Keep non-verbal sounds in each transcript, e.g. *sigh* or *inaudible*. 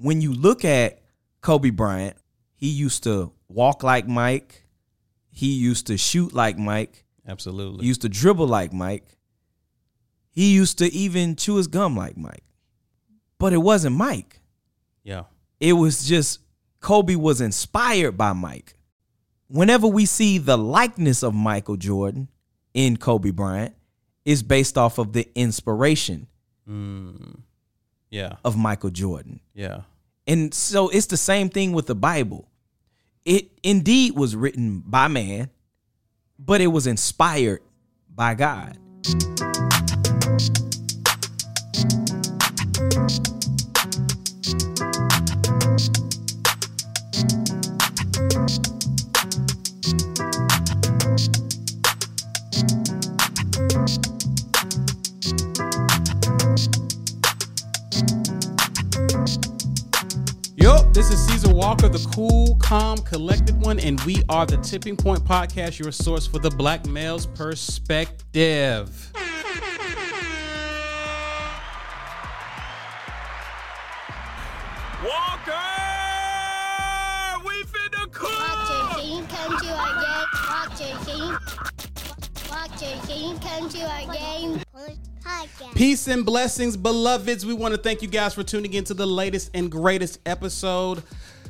when you look at Kobe Bryant, he used to walk like Mike. He used to shoot like Mike. Absolutely. He used to dribble like Mike. He used to even chew his gum like Mike. But it wasn't Mike. yeah. It was just Kobe was inspired by Mike. Whenever we see the likeness of Michael Jordan in Kobe Bryant, it's based off of the inspiration Mm. Yeah. of Michael Jordan. Yeah. And so it's the same thing with the Bible. It indeed was written by man, but it was inspired by God. This is Caesar Walker, the cool, calm, collected one, and we are the Tipping Point Podcast, your source for the black male's perspective. Watching come to our game. Podcast. Peace and blessings, beloveds. We want to thank you guys for tuning in to the latest and greatest episode.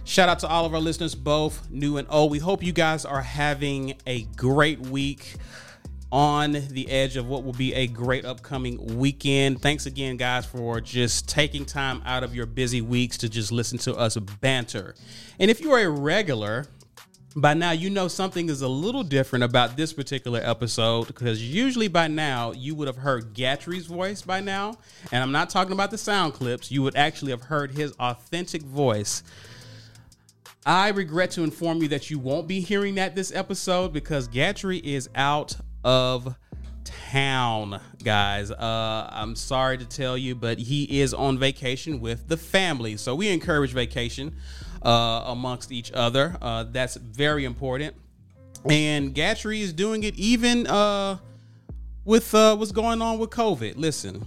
Shout out to all of our listeners, both new and old. We hope you guys are having a great week on the edge of what will be a great upcoming weekend. Thanks again, guys, for just taking time out of your busy weeks to just listen to us banter. And if you are a regular, by now you know something is a little different about this particular episode because usually by now you would have heard Gatrey's voice by now. And I'm not talking about the sound clips, you would actually have heard his authentic voice. I regret to inform you that you won't be hearing that this episode because Gatrey is out of town, guys. Uh, I'm sorry to tell you, but he is on vacation with the family. So we encourage vacation uh, amongst each other. Uh, that's very important. And Gatrey is doing it even uh, with uh, what's going on with COVID. Listen,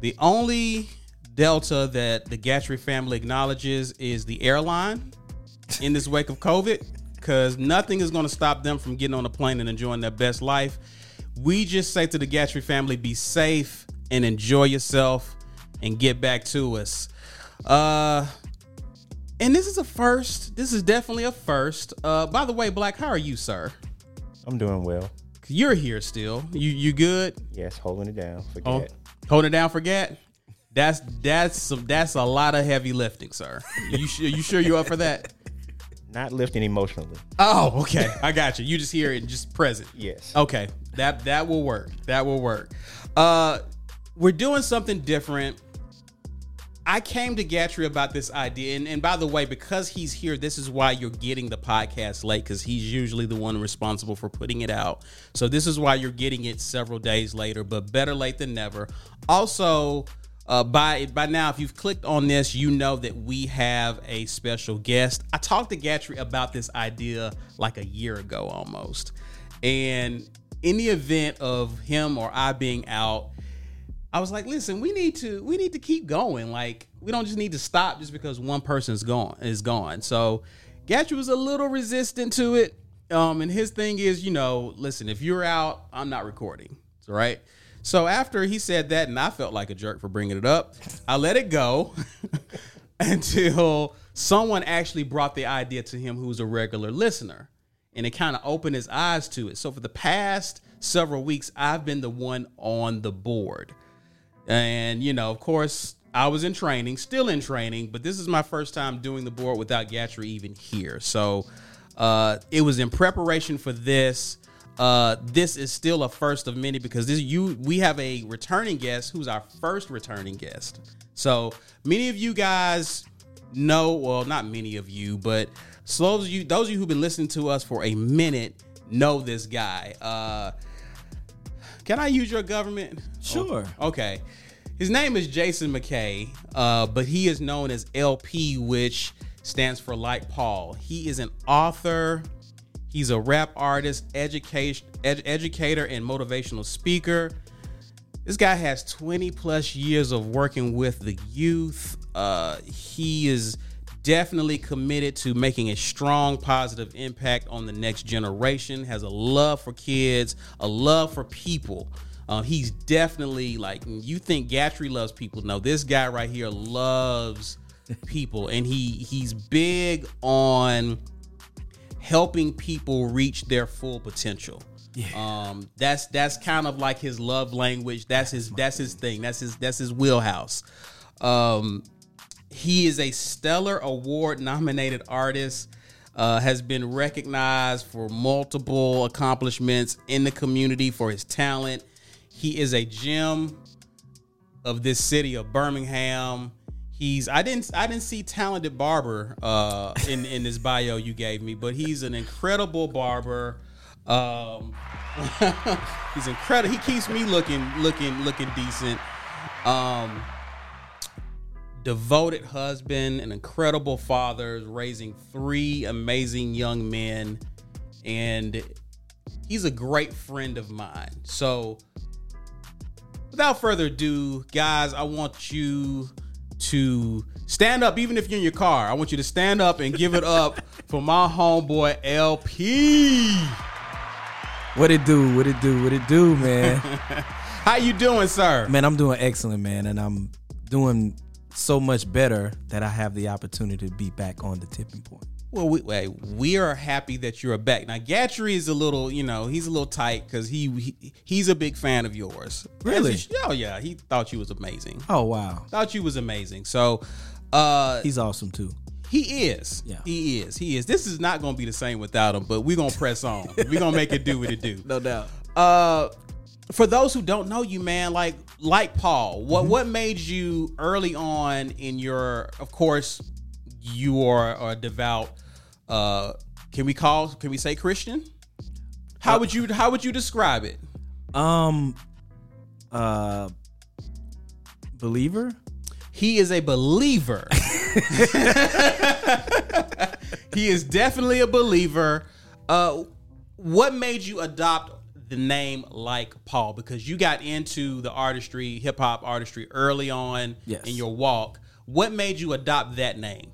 the only delta that the Gatrey family acknowledges is the airline in this wake of COVID, because nothing is going to stop them from getting on a plane and enjoying their best life. We just say to the Gatrey family, be safe and enjoy yourself and get back to us. Uh, and this is a first. This is definitely a first. Uh, by the way, Blaque, how are you, sir? I'm doing well. You're here still. You you good? Yes, holding it down. Forget. Oh, holding it down for Gat. That's that's some that's a lot of heavy lifting, sir. You sure you sure you up for that? Not lifting emotionally. Oh, okay. I got you. You just hear it and just present. Yes. Okay. That that will work. That will work. Uh we're doing something different. I came to Gatrey about this idea, and, and by the way, because he's here, this is why you're getting the podcast late, because he's usually the one responsible for putting it out. So this is why you're getting it several days later, but better late than never. Also, uh, by by now, if you've clicked on this, you know that we have a special guest. I talked to Gatrey about this idea like a year ago almost, and in the event of him or I being out, I was like, listen, we need to we need to keep going. Like we don't just need to stop just because one person's gone is gone. So Gatrey was a little resistant to it. Um, and his thing is, you know, listen, if you're out, I'm not recording. Right. So after he said that, and I felt like a jerk for bringing it up, I let it go *laughs* until someone actually brought the idea to him who's a regular listener. And it kind of opened his eyes to it. So for the past several weeks, I've been the one on the board. And, you know, of course, I was in training, still in training, but this is my first time doing the board without Gatrey even here. So uh, it was in preparation for this. Uh, this is still a first of many because this you we have a returning guest who's our first returning guest. So many of you guys know, well, not many of you, but of you those of you who've been listening to us for a minute know this guy. Uh, can I use your government? Sure. Okay. His name is Jason McKay, uh, but he is known as LP, which stands for Like Paul. He is an author, he's a rap artist, education, ed- educator, and motivational speaker. This guy has 20 plus years of working with the youth. Uh, he is definitely committed to making a strong positive impact on the next generation, has a love for kids, a love for people. Uh, he's definitely like you think Gatrey loves people. No, this guy right here loves *laughs* people, and he he's big on helping people reach their full potential. Um, that's that's kind of like his love language. That's his that's his thing. That's his that's his wheelhouse. Um, he is a stellar award nominated artist. Uh, has been recognized for multiple accomplishments in the community for his talent. He is a gem of this city of Birmingham. He's I didn't I didn't see talented barber uh, in in this bio you gave me, but he's an incredible barber. Um, *laughs* he's incredible. He keeps me looking looking looking decent. Um, devoted husband, an incredible father, raising three amazing young men, and he's a great friend of mine. So, without further ado, guys, I want you to stand up, even if you're in your car. I want you to stand up and give it up *laughs* for my homeboy LP. What it do? What it do? What it do, man? *laughs* How you doing, sir? man, I'm doing excellent, man, and I'm doing so much better that I have the opportunity to be back on the tipping point. Well, we, wait, we are happy that you're back. Now, Gatrey is a little, you know, he's a little tight because he, he he's a big fan of yours. Really? He- oh yeah, he thought you was amazing. Oh wow, Thought you was amazing. So, uh, he's awesome too. he is. Yeah. he is. He is. This is not going to be the same without him. But we're gonna press on. we're gonna make it do what it do. *laughs* No doubt. Uh, for those who don't know you, man, like like Paul, Mm-hmm. what what made you early on in your? Of course, you are a devout. Uh, can we call? Can we say Christian? How would you How would you describe it? Um, uh, believer. He is a believer. *laughs* he is definitely a believer. Uh, what made you adopt the name like Paul? Because you got into the artistry, hip hop artistry early on Yes. in your walk. What made you adopt that name?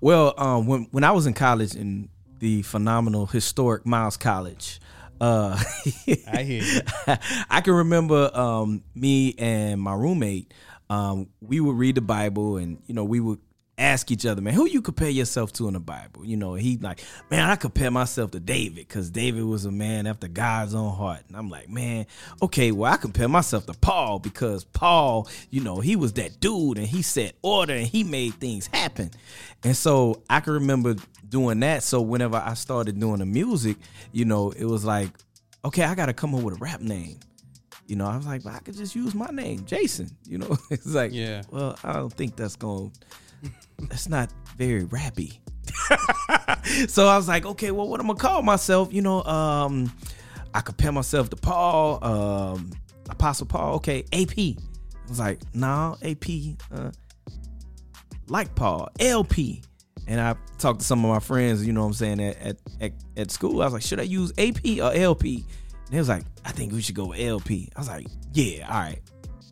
Well, um, when when I was in college in the phenomenal historic Miles College, uh, *laughs* I hear you. I can remember um, me and my roommate. Um, we would read the Bible, and you know, we would ask each other, man, who you compare yourself to in the Bible? You know, he like, man, I compare myself to David because David was a man after God's own heart. And I'm like, man, okay, well, I compare myself to Paul because Paul, you know, he was that dude and he set order and he made things happen. And so I can remember doing that. So whenever I started doing the music, you know, it was like, okay, I got to come up with a rap name. You know, I was like, well, I could just use my name, Jason. You know, *laughs* it's like, Yeah. Well, I don't think that's going. to That's not very rappy. *laughs* so I was like, okay, well, what I'm gonna call myself? You know, um, I compare myself to Paul, um, Apostle Paul. Okay, AP. I was like, no, AP, uh, like Paul, LP. And I talked to some of my friends, you know what I'm saying, at, at, at, at school. I was like, should I use AP or LP? And they was like, I think we should go with LP. I was like, yeah, all right.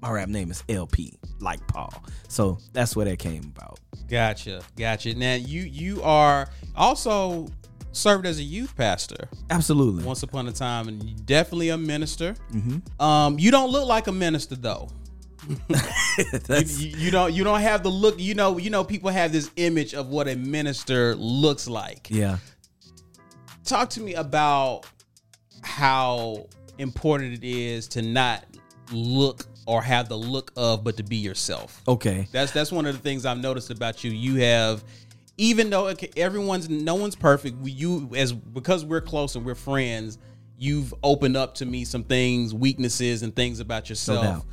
My rap name is LP, like Paul. So that's where that came about. Gotcha, gotcha. Now you you are also served as a youth pastor Absolutely. once upon a time, and definitely a minister. Mm-hmm. Um, you don't look like a minister though. *laughs* You, you don't you don't have the look you know you know people have this image of what a minister looks like yeah. talk to me about how important it is to not look or have the look of but to be yourself Okay. that's that's one of the things i've noticed about you you have even though everyone's no one's perfect you as because we're close and we're friends you've opened up to me some things weaknesses and things about yourself doubt.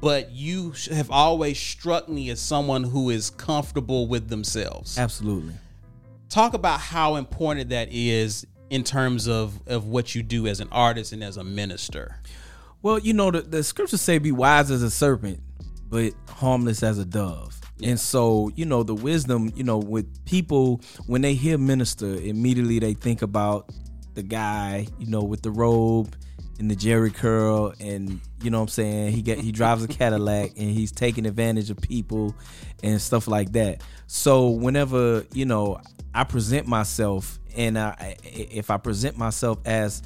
but you have always struck me as someone who is comfortable with themselves Absolutely. talk about how important that is in terms of of what you do as an artist and as a minister Well, you know, the, the scriptures say be wise as a serpent, but harmless as a dove. And so, you know, the wisdom, you know, with people, when they hear minister, immediately they think about the guy, you know, with the robe and the Jheri curl, and you know what I'm saying. He get he drives a Cadillac, *laughs* and he's taking advantage of people and stuff like that. So whenever you know I present myself, and I, if I present myself as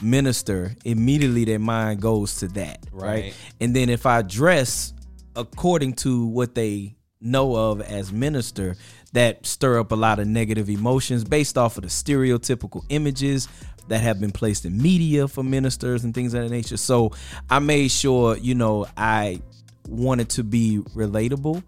minister, immediately their mind goes to that, right? Right. And then if I dress according to what they know of as minister, that stir up a lot of negative emotions based off of the stereotypical images that have been placed in media for ministers and things of that nature. So I made sure, you know, I wanted to be relatable.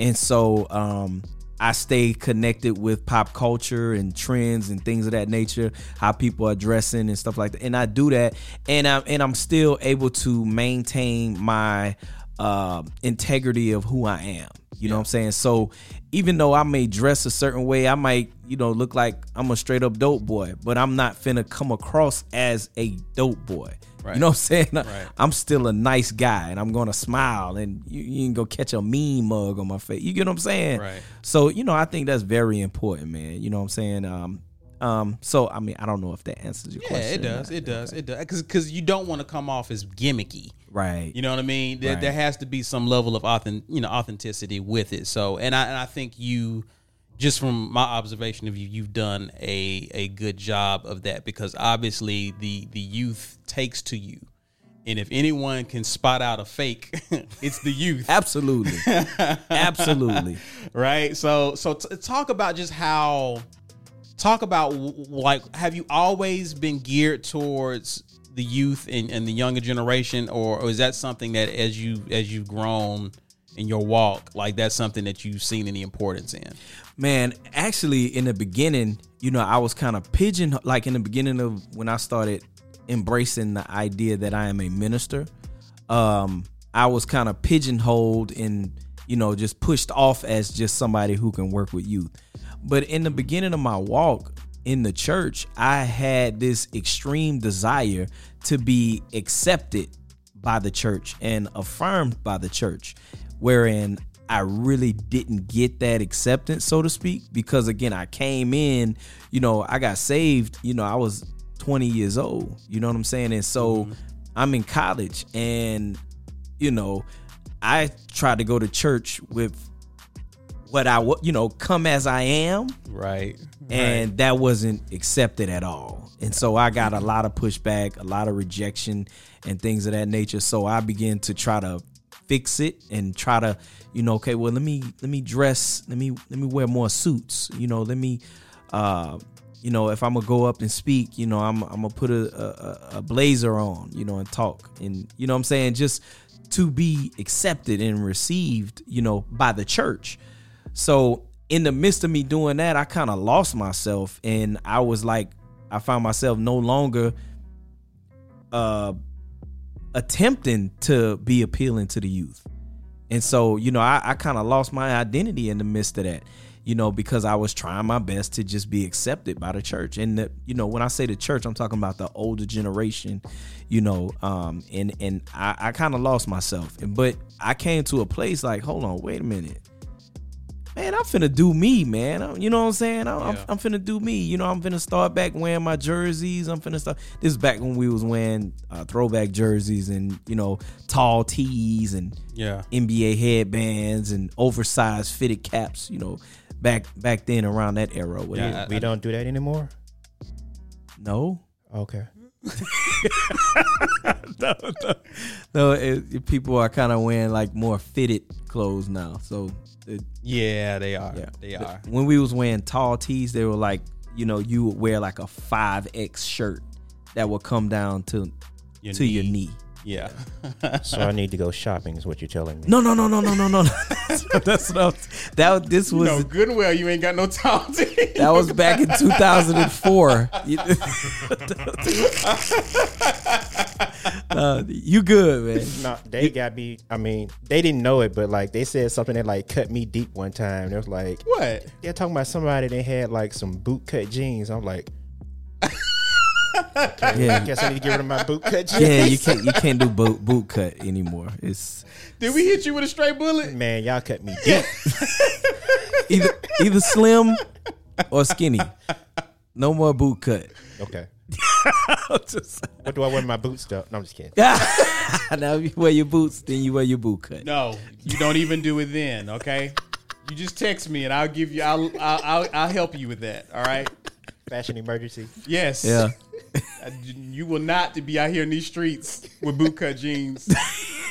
And so um I stay connected with pop culture and trends and things of that nature, how people are dressing and stuff like that. And I do that, and I'm and I'm still able to maintain my uh, integrity of who I am. You know what I'm saying? So even though I may dress a certain way, I might, you know, look like I'm a straight up dope boy, but I'm not finna come across as a dope boy. Right. You know what I'm saying? Right. I'm still a nice guy and I'm gonna smile and you, you can go catch a mean mug on my face. You get what I'm saying? Right. So, you know, I think that's very important, man. You know what I'm saying? Um, um, so I mean, I don't know if that answers your question. Yeah, question. it does. It does. It does. Because because you don't want to come off as gimmicky. Right. You know what I mean? There, Right. there has to be some level of authentic, you know, authenticity with it. So, and I and I think you, just from my observation of you, you've done a a good job of that because obviously the the youth takes to you, and if anyone can spot out a fake, *laughs* it's the youth. *laughs* Absolutely. Absolutely. *laughs* right so so t- talk about just how talk about like have you always been geared towards the youth and, and the younger generation or, or is that something that as you as you've grown in your walk like that's something that you've seen any importance in Man, actually, in the beginning, you know, I was kind of pigeon like in the beginning of when I started embracing the idea that I am a minister. Um, I was kind of pigeonholed and you know just pushed off as just somebody who can work with youth. But in the beginning of my walk in the church, I had this extreme desire to be accepted by the church and affirmed by the church, wherein I really didn't get that acceptance, so to speak, because again, I came in, you know, I got saved, you know, I was 20 years old, you know what I'm saying? And so mm-hmm. I'm in college and, you know, I tried to go to church with what I, you know, come as I am right and that wasn't accepted at all. And so I got a mm-hmm. lot of pushback, a lot of rejection, and things of that nature. So I began to try to fix it and try to, you know, okay, well let me let me dress, let me let me wear more suits, you know, let me, uh, you know, if I'm gonna go up and speak, you know, I'm I'm gonna put a, a, a blazer on, you know, and talk, and you know, what I'm saying just to be accepted and received, you know, by the church. So in the midst of me doing that, I kind of lost myself, and I was like, I found myself no longer uh attempting to be appealing to the youth. And so, you know, I, I kind of lost my identity in the midst of that, you know, because I was trying my best to just be accepted by the church. And, the, you know, when I say the church, I'm talking about the older generation, you know, um, and, and I, I kind of lost myself. But I came to a place like, hold on, wait a minute man, I'm finna do me, man. I'm- You know what I'm saying? I'm, I'm, I'm finna do me. You know, I'm finna start back wearing my jerseys. I'm finna start. This is back when we was wearing uh, throwback jerseys and you know tall tees and yeah NBA headbands and oversized fitted caps. You know, back back then around that era. Where Yeah, We don't do that anymore. no, Okay. *laughs* no, no, no. It, people are kind of wearing like more fitted clothes now. So it, yeah they are Yeah, they The- are When we was wearing tall tees, they were like, you know, you would wear like a five X shirt that would come down to Your to your knee. yeah So I need to go shopping, is what you're telling me. No, no, no, no, no, no, no. *laughs* That's what was, that. This was no good well you ain't got no time *laughs* to that was back in 2004. *laughs* *laughs* You- Uh, you good, man? No, they got me. I mean, they didn't know it, but like they said something that like cut me deep one time. It was like what they're talking about somebody that had like some boot cut jeans. I'm like, I Yeah, guess I need to get rid of my boot cut jeans. yeah. You can't you can't do boot boot cut anymore. It's did we hit you with a straight bullet Man, y'all cut me deep. *laughs* either either slim or skinny. No more boot cut. Okay. *laughs* Just- What do I wear my boots though? No, I'm just kidding. *laughs* now if you wear your boots, then you wear your boot cut. No, you don't even do it then. Okay, you just text me and I'll give you. I'll I'll I'll, I'll help you with that. All right. Fashion emergency. Yes. Yeah. *laughs* You will not be out here in these streets with bootcut jeans,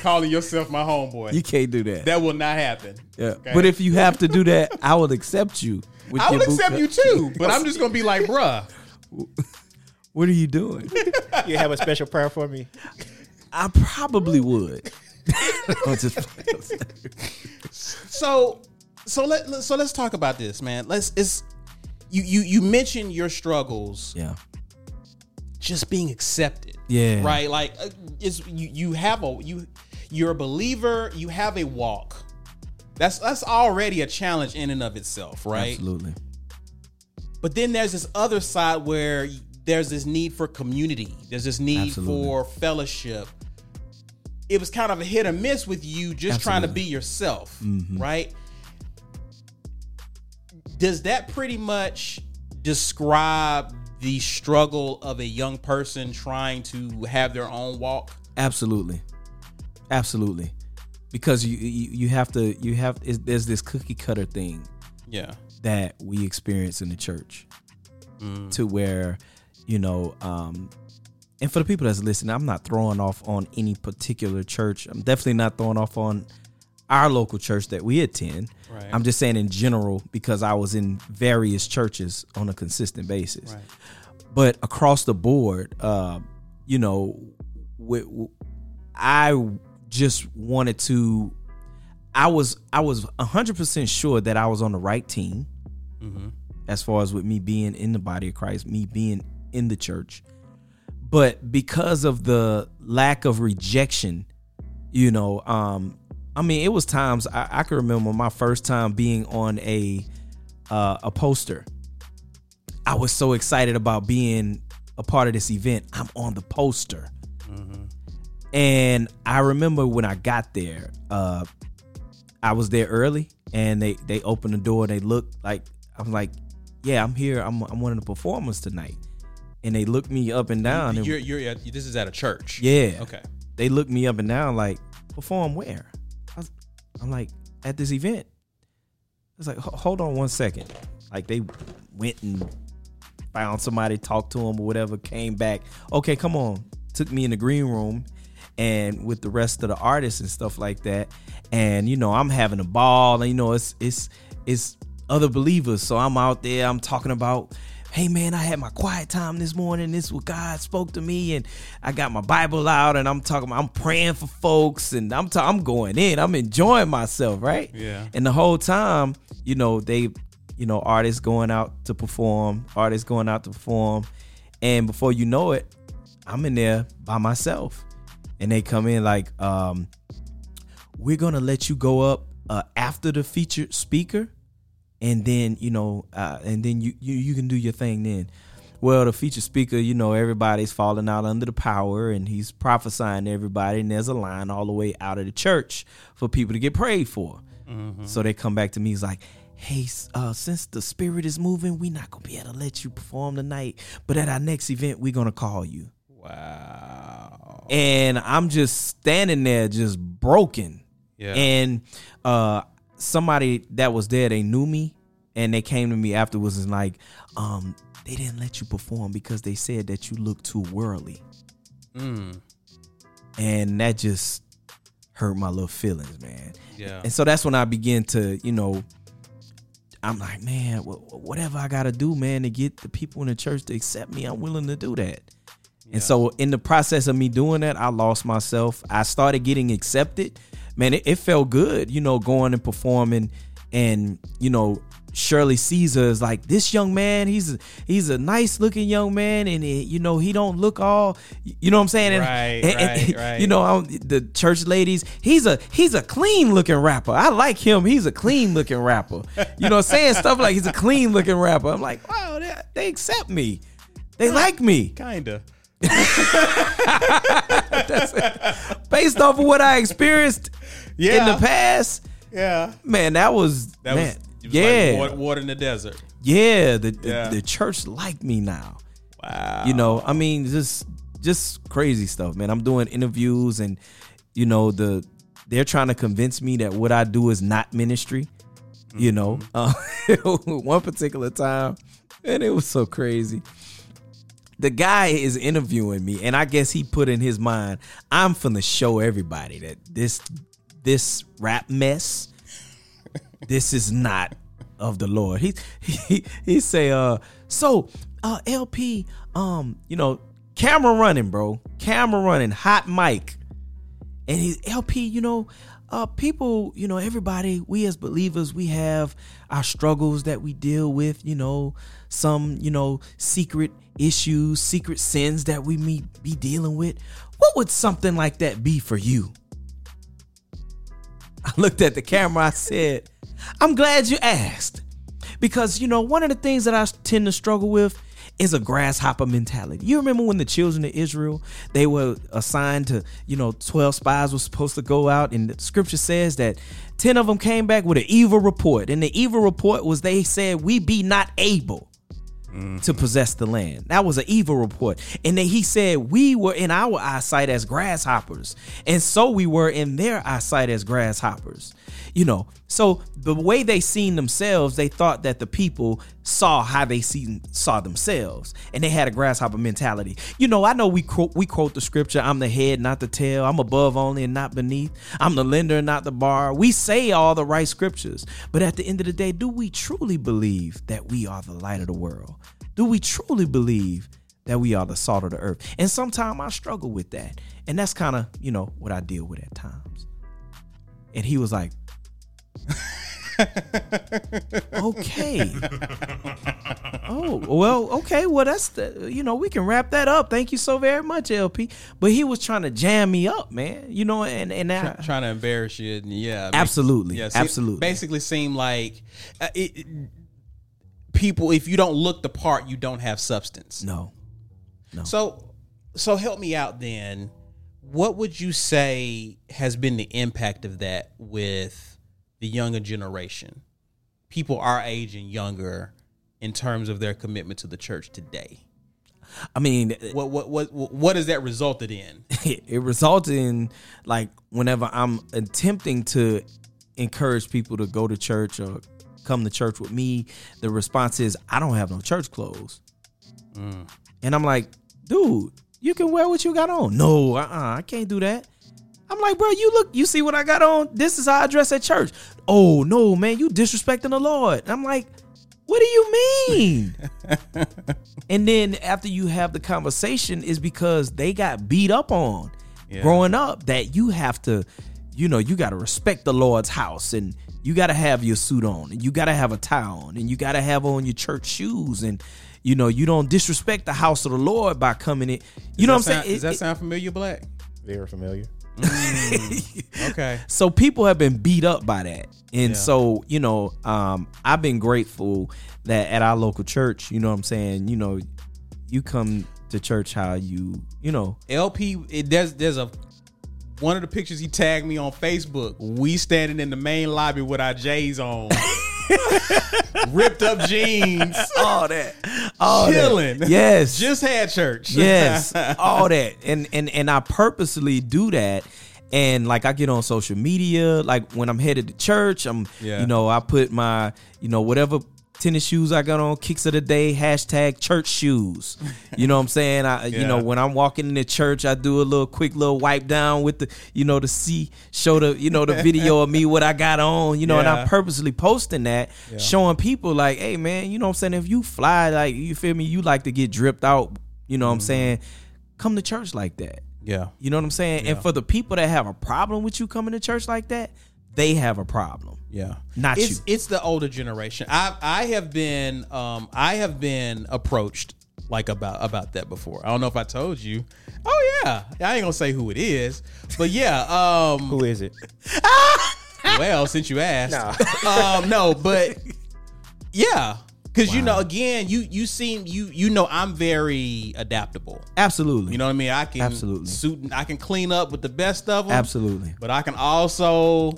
calling yourself my homeboy. You can't do that. that will not happen. yeah. okay? But if you have to do that, I will accept you. With I your would accept cut. you too, but I'm just gonna be like, bruh. What are you doing? *laughs* You have a special prayer for me? I probably would. *laughs* I'm just- So, so let let- so let's talk about this, man. Let's it's you you you mentioned your struggles yeah. just being accepted. Yeah. Right. Like uh, it's you you have a you you're a believer. You have a walk. That's that's already a challenge in and of itself, right? Absolutely. But then there's this other side where there's this need for community. There's this need Absolutely. for fellowship. It was kind of a hit or miss with you just trying to be yourself, Mm-hmm. right? Does that pretty much describe the struggle of a young person trying to have their own walk? Absolutely. Absolutely. Because you you, you have to you have there's this cookie cutter thing Yeah. that we experience in the church to where you know um and for the people that's listening i'm not throwing off on any particular church i'm definitely not throwing off on our local church that we attend Right. i'm just saying in general because i was in various churches on a consistent basis Right. but across the board uh you know I just wanted to i was i was 100% sure that i was on the right team as far as with me being in the body of christ me being in the church. But because of the lack of rejection you know um i mean it was times i, I can remember my first time being on a uh, a poster. I was so excited about being a part of this event. I'm on the poster. And i remember when i got there uh i was there early and they they opened the door they looked like i'm like yeah i'm here. I'm, I'm one of the performers tonight and they looked me up and down and You're, you're at, this is at a church. yeah. Okay. they looked me up and down like perform where? I was, i'm like at this event. It's like hold on one second. Like they went and found somebody talked to them or whatever came back. Okay come on. Took me in the green room and with the rest of the artists and stuff like that. And you know i'm having a ball and you know it's it's it's other believers. So i'm out there i'm talking about hey man i had my quiet time this morning. This is what god spoke to me and i got my bible out and i'm talking i'm praying for folks and i'm ta- i'm going in. I'm enjoying myself right? Yeah. and the whole time you know they you know artists going out to perform artists going out to perform and before you know it i'm in there by myself. And they come in like um we're gonna let you go up uh, after the featured speaker and then you know uh, and then you, you you can do your thing then well the featured speaker you know everybody's falling out under the power and he's prophesying to everybody and there's a line all the way out of the church for people to get prayed for so they come back to me he's like hey uh, since the spirit is moving we not gonna be able to let you perform tonight but at our next event we're gonna call you Wow. and I'm just standing there, just broken. Yeah. And uh, somebody that was there, they knew me, and they came to me afterwards and like, um, they didn't let you perform because they said that you look too worldly, Mm. and that just hurt my little feelings, man. Yeah. And so that's when I begin to, you know, I'm like, man, whatever I got to do, man, to get the people in the church to accept me, I'm willing to do that. And so, in the process of me doing that, I lost myself. I started getting accepted. Man, it, it felt good, you know, going and performing. And, you know, Shirley Caesar is like, this young man, he's a, he's a nice looking young man. And, it, you know, he don't look all, you know what I'm saying? And, Right, and- and, right, right. *laughs* You know, I'm, the church ladies, he's a he's a clean looking rapper. I like him. He's a clean looking rapper. You know, *laughs* saying stuff like he's a clean looking rapper. I'm like, wow, they, they accept me. They like me. Kinda. *laughs* based off of what I experienced in the past, Yeah. man, that was That man, was, yeah, like water, water in the desert. yeah. The, the Yeah. the church liked me now, Wow. You know, I mean, just just crazy stuff, man. I'm doing interviews, and you know, the they're trying to convince me that what I do is not ministry. You know, uh, *laughs* one particular time, and it was so crazy. The guy is interviewing me, and I guess he put in his mind, I'm finna show everybody that this this rap mess, this is not of the Lord. He he he say, uh, so uh LP, um, you know, camera running, bro. Camera running, hot mic. And he's LP, you know, uh people, you know, everybody, we as believers, we have our struggles that we deal with, you know, some, you know, secret issues, secret sins that we may be dealing with. What would something like that be for you? I looked at the camera, I said, I'm glad you asked. Because, you know, one of the things that I tend to struggle with is a grasshopper mentality. You remember when the children of Israel, they were assigned to, you know, 12 spies were supposed to go out and the scripture says that 10 of them came back with an evil report. And the evil report was they said, "We be not able Mm-hmm. to possess the land. That was an evil report. And then he said, We were in our eyesight as grasshoppers, and so we were in their eyesight as grasshoppers. You know, so the way they seen themselves, they thought that the people saw how they seen saw themselves, and they had a grasshopper mentality. You know, I know we quote we quote the scripture, I'm the head, not the tail, I'm above only and not beneath, I'm the lender not the bar. We say all the right scriptures, but at the end of the day, do we truly believe that we are the light of the world? Do we truly believe that we are the salt of the earth? And sometimes I struggle with that. And that's kind of, you know, what I deal with at times. And he was like, *laughs* okay. Oh, well, okay. Well, that's the, you know, we can wrap that up. Thank you so very much, LP. But he was trying to jam me up, man. You know, and, and I, Try- trying to embarrass you. And yeah, Absolutely. Yeah, Absolutely. Basically, seem like uh, it- people. If you don't look the part, you don't have substance. no. No. So, so help me out then. What would you say has been the impact of that with the younger generation, people our age and younger, in terms of their commitment to the church today? I mean, uh, What what what what has that resulted in? *laughs* it resulted in like whenever I'm attempting to encourage people to go to church or come to church with me, the response is I don't have no church clothes. Mm. And I'm like, dude, you can wear what you got on. No, uh-uh, I can't do that. I'm like, bro, you look, you see what I got on? This is how I dress at church. Oh no, man, you disrespecting the Lord. I'm like, what do you mean? *laughs* and then after you have the conversation, is because they got beat up on Yeah. growing up that you have to, you know, you got to respect the Lord's house and you got to have your suit on and you got to have a tie on and you got to have on your church shoes and you know you don't disrespect the house of the Lord by coming in. You know what I'm Does that saying? Does It- that sound familiar, Blaque? Very familiar. *laughs* Okay. so people have been beat up by that and Yeah. so you know um i've been grateful that at our local church you know what i'm saying you know you come to church how you you know LP, it, there's there's a one of the pictures he tagged me on Facebook. We standing in the main lobby with our J's on, *laughs* ripped up jeans, all that all that. chilling. yes *laughs* just had church. yes *laughs* all that and and and i purposely do that and like i get on social media like when i'm headed to church i'm Yeah. you know i put my you know whatever tennis shoes i got on kicks of the day hashtag church shoes. You know what i'm saying? I you know when i'm walking into church i do a little quick little wipe down with the you know to see show the you know the *laughs* video of me what i got on you know and i'm purposely posting that showing people like hey man you know what i'm saying? If you fly like you feel me you like to get dripped out you know what i'm mm-hmm. saying? Come to church like that. Yeah. you know what i'm saying? And for the people that have a problem with you coming to church like that they have a problem Yeah, Not it's, you. It's the older generation. I I have been um I have been approached like about about that before. I don't know if I told you. Oh yeah, I ain't gonna say who it is, but yeah. Um, Who is it? *laughs* well, since you asked, *laughs* um, no, but yeah, because you know, again, you you seem you you know I'm very adaptable. absolutely You know what I mean? I can Absolutely. suit. I can clean up with the best of them. absolutely But I can also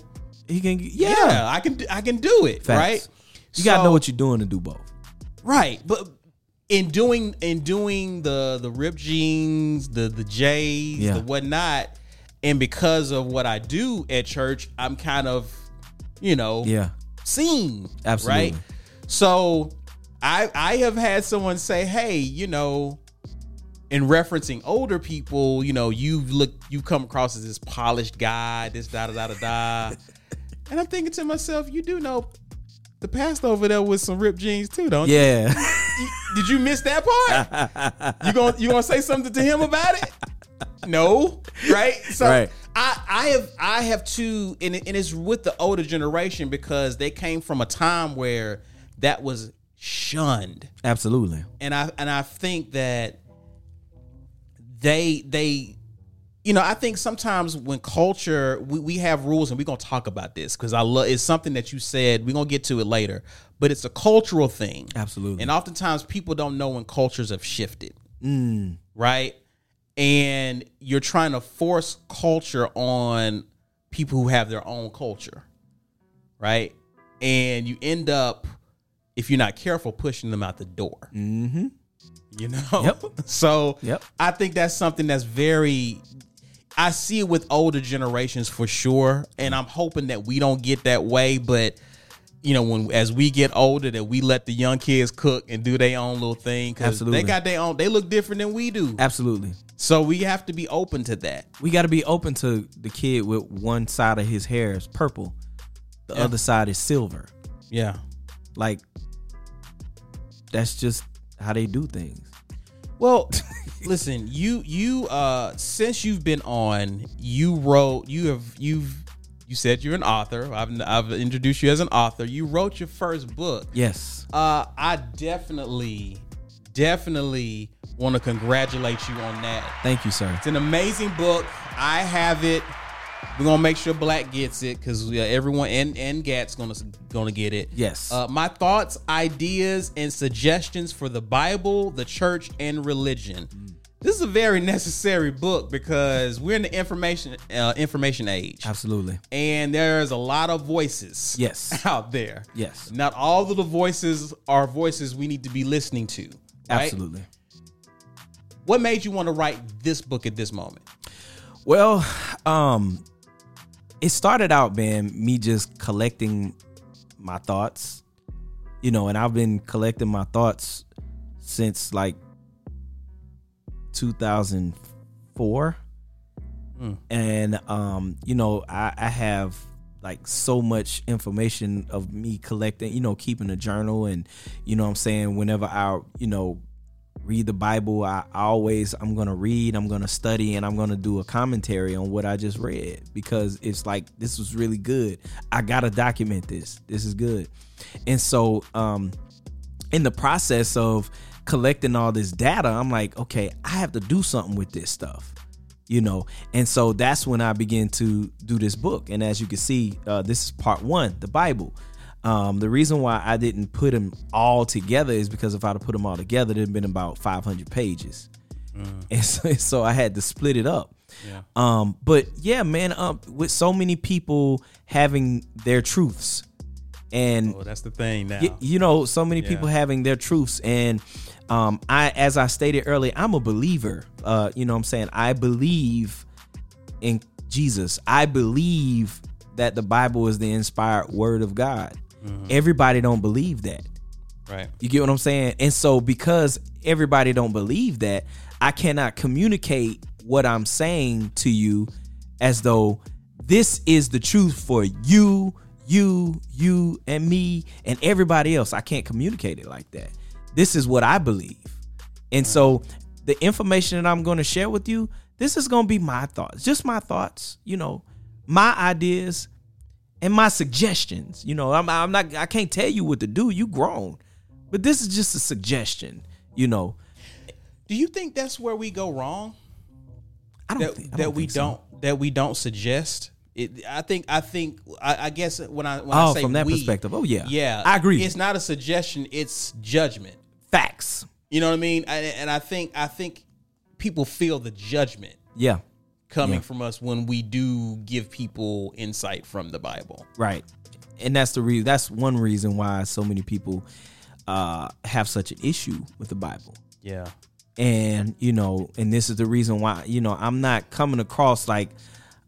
he can yeah, yeah, I can I can do it Facts. right. you gotta know what you're doing to do both right, but in doing in doing the the rip jeans, the the J's, Yeah. the whatnot, and because of what I do at church, I'm kind of, you know, Yeah. seen. Absolutely. Right. So I I have had someone say, hey, you know, in referencing older people, you know, you've look you've come across as this polished guy, this da da da da da. And I'm thinking to myself, you do know the past over there with some ripped jeans too, don't you? Yeah. Did you miss that part? *laughs* you going you gonna say something to him about it? No, right? So Right. I I have I have two, and, it- and it's with the older generation because they came from a time where that was shunned, Absolutely. and I and I think that they they you know i think sometimes when culture we, we have rules and we're gonna talk about this because i love it's something that you said we're gonna get to it later but it's a cultural thing Absolutely. and oftentimes people don't know when cultures have shifted Mm. right and you're trying to force culture on people who have their own culture right and you end up if you're not careful pushing them out the door Mm-hmm. you know Yep. *laughs* so Yep. i think that's something that's very i see it with older generations for sure and i'm hoping that we don't get that way but you know when as we get older that we let the young kids cook and do their own little thing because Absolutely. they got their own they look different than we do Absolutely. so we have to be open to that We got to be open to the kid with one side of his hair is purple, the Yeah. other side is silver. yeah Like that's just how they do things. Well, *laughs* listen, you you uh since you've been on, you wrote you have you've you said you're an author. I've I've introduced you as an author. You wrote your first book. Yes. Uh I definitely definitely want to congratulate you on that. Thank you, sir. It's an amazing book. I have it. We're gonna make sure Blaque gets it because everyone and and Gat's gonna gonna get it. Yes. Uh, my thoughts, ideas, and suggestions for the Bible, the church, and religion. This is a very *laughs* necessary book because we're in the information uh, information age, Absolutely. and there's a lot of voices. Yes. *laughs* out there. Yes. Not all of the voices are voices we need to be listening to. right? Absolutely. What made you want to write this book at this moment? Well, um, it started out, man, me just collecting my thoughts, you know, and I've been collecting my thoughts since like 2004. And, um, you know, I, I have like so much information of me collecting, you know, keeping a journal and, you know what I'm saying, whenever I, you know, read the Bible, I always I'm gonna read, I'm gonna study, and I'm gonna do a commentary on what I just read because it's like this was really good. I gotta document this. This is good. And so um in the process of collecting all this data, I'm like, okay, I have to do something with this stuff. You know, and so that's when I begin to do this book. And as you can see, uh, this is part one, the Bible. Um, the reason why I didn't put them all together is because if I'd have put them all together, it'd been about 500 pages, and so, *laughs* so I had to split it up. Yeah. Um, but yeah, man, um, with so many people having their truths, and Oh, that's the thing now. y- you know, so many Yeah. people having their truths, and um, I, as I stated earlier, I'm a believer. Uh, you know, what I'm saying I believe in Jesus. I believe that the Bible is the inspired word of God. Mm-hmm. Everybody don't believe that. right. You get what I'm saying? And so because everybody don't believe that, I cannot communicate what I'm saying to you as though this is the truth for you, you, you and me and everybody else. I can't communicate it like that. This is what I believe. And so the information that I'm going to share with you, this is going to be my thoughts, just my thoughts, you know, my ideas and my suggestions. You know, I'm, I'm not, I can't tell you what to do. You grown, but this is just a suggestion. You know, Do you think that's where we go wrong? I don't that, think I that don't we think so. don't that we don't suggest. It, I think I think I, I guess when I when Oh, I say from that we, perspective. Oh, yeah. yeah, I agree. It's not a suggestion; it's judgment. Facts. You know what I mean? And, and I think I think people feel the judgment Yeah. Coming Yeah. from us when we do give people insight from the Bible. Right. And that's the reason. That's one reason why so many people uh, have such an issue with the Bible. Yeah. And, you know, and this is the reason why, you know, I'm not coming across like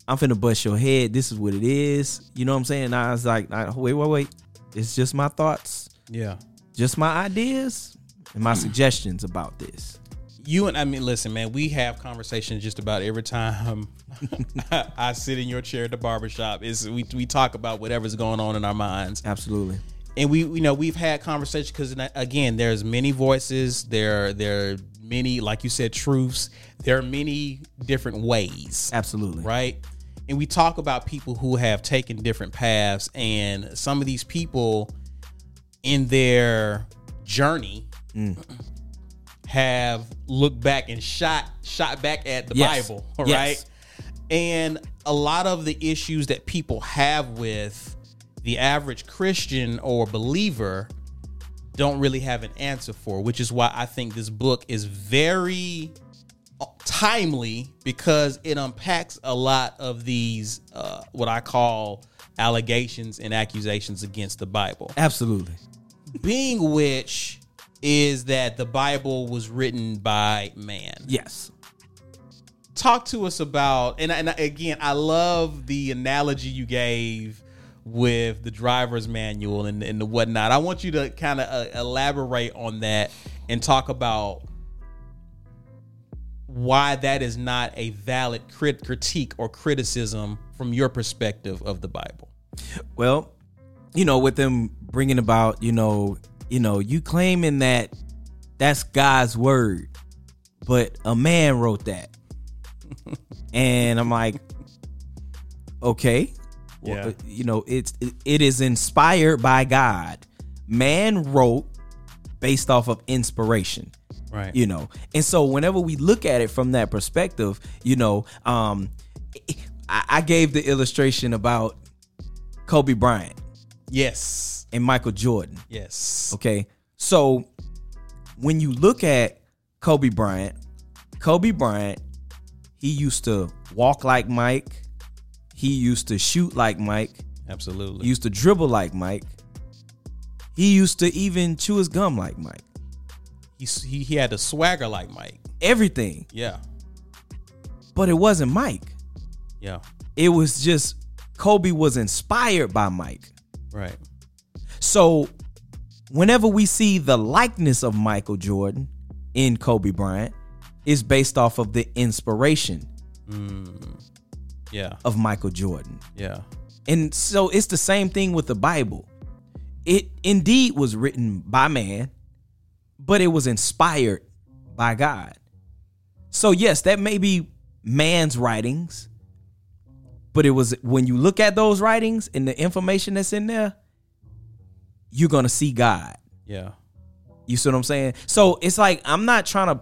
I'm finna bust your head. This is what it is. You know what I'm saying? I was like, I, wait, wait, wait. It's just my thoughts, Yeah. just my ideas, and my suggestions about this. You and I mean, listen, man, we have conversations just about every time *laughs* I sit in your chair at the barbershop. Is we we talk about whatever's going on in our minds. Absolutely. and we you know we've had conversations because again there's many voices there there are many like you said truths there are many different ways Absolutely. right and we talk about people who have taken different paths and some of these people in their journey mm. Have looked back and shot shot back at the Yes. bible Yes. right and a lot of the issues that people have with the average christian or believer don't really have an answer for which is why i think this book is very timely because it unpacks a lot of these uh, what I call allegations and accusations against the Bible. Absolutely. Being which is that the Bible was written by man. Yes. Talk to us about and, and again, I love the analogy you gave with the driver's manual and, and the whatnot. I want you to kind of uh, elaborate on that and talk about why that is not a valid crit- critique or criticism from your perspective of the Bible. Well, you know, with them bringing about, you know, you know, you claiming that that's God's word, but a man wrote that, *laughs* and I'm like, okay, well, Yeah. uh, you know, it's it, it is inspired by God. Man wrote based off of inspiration Right. you know and so whenever we look at it from that perspective you know um I, I gave the illustration about kobe bryant Yes. And michael jordan Yes. okay so when you look at kobe bryant kobe bryant he used to walk like mike he used to shoot like mike Absolutely. he used to dribble like mike he used to even chew his gum like mike he, he he had a swagger like Mike. everything Yeah. but it wasn't mike Yeah. it was just Kobe was inspired by Mike. Right. So whenever we see the likeness of Michael Jordan in Kobe Bryant, is based off of the inspiration mm, Yeah. of Michael Jordan. Yeah. And so it's the same thing with the Bible. It indeed was written by man, but it was inspired by God. So yes, that may be man's writings, but it was when you look at those writings and the information that's in there, you're to see God. Yeah. You see what I'm saying? So it's like I'm not trying to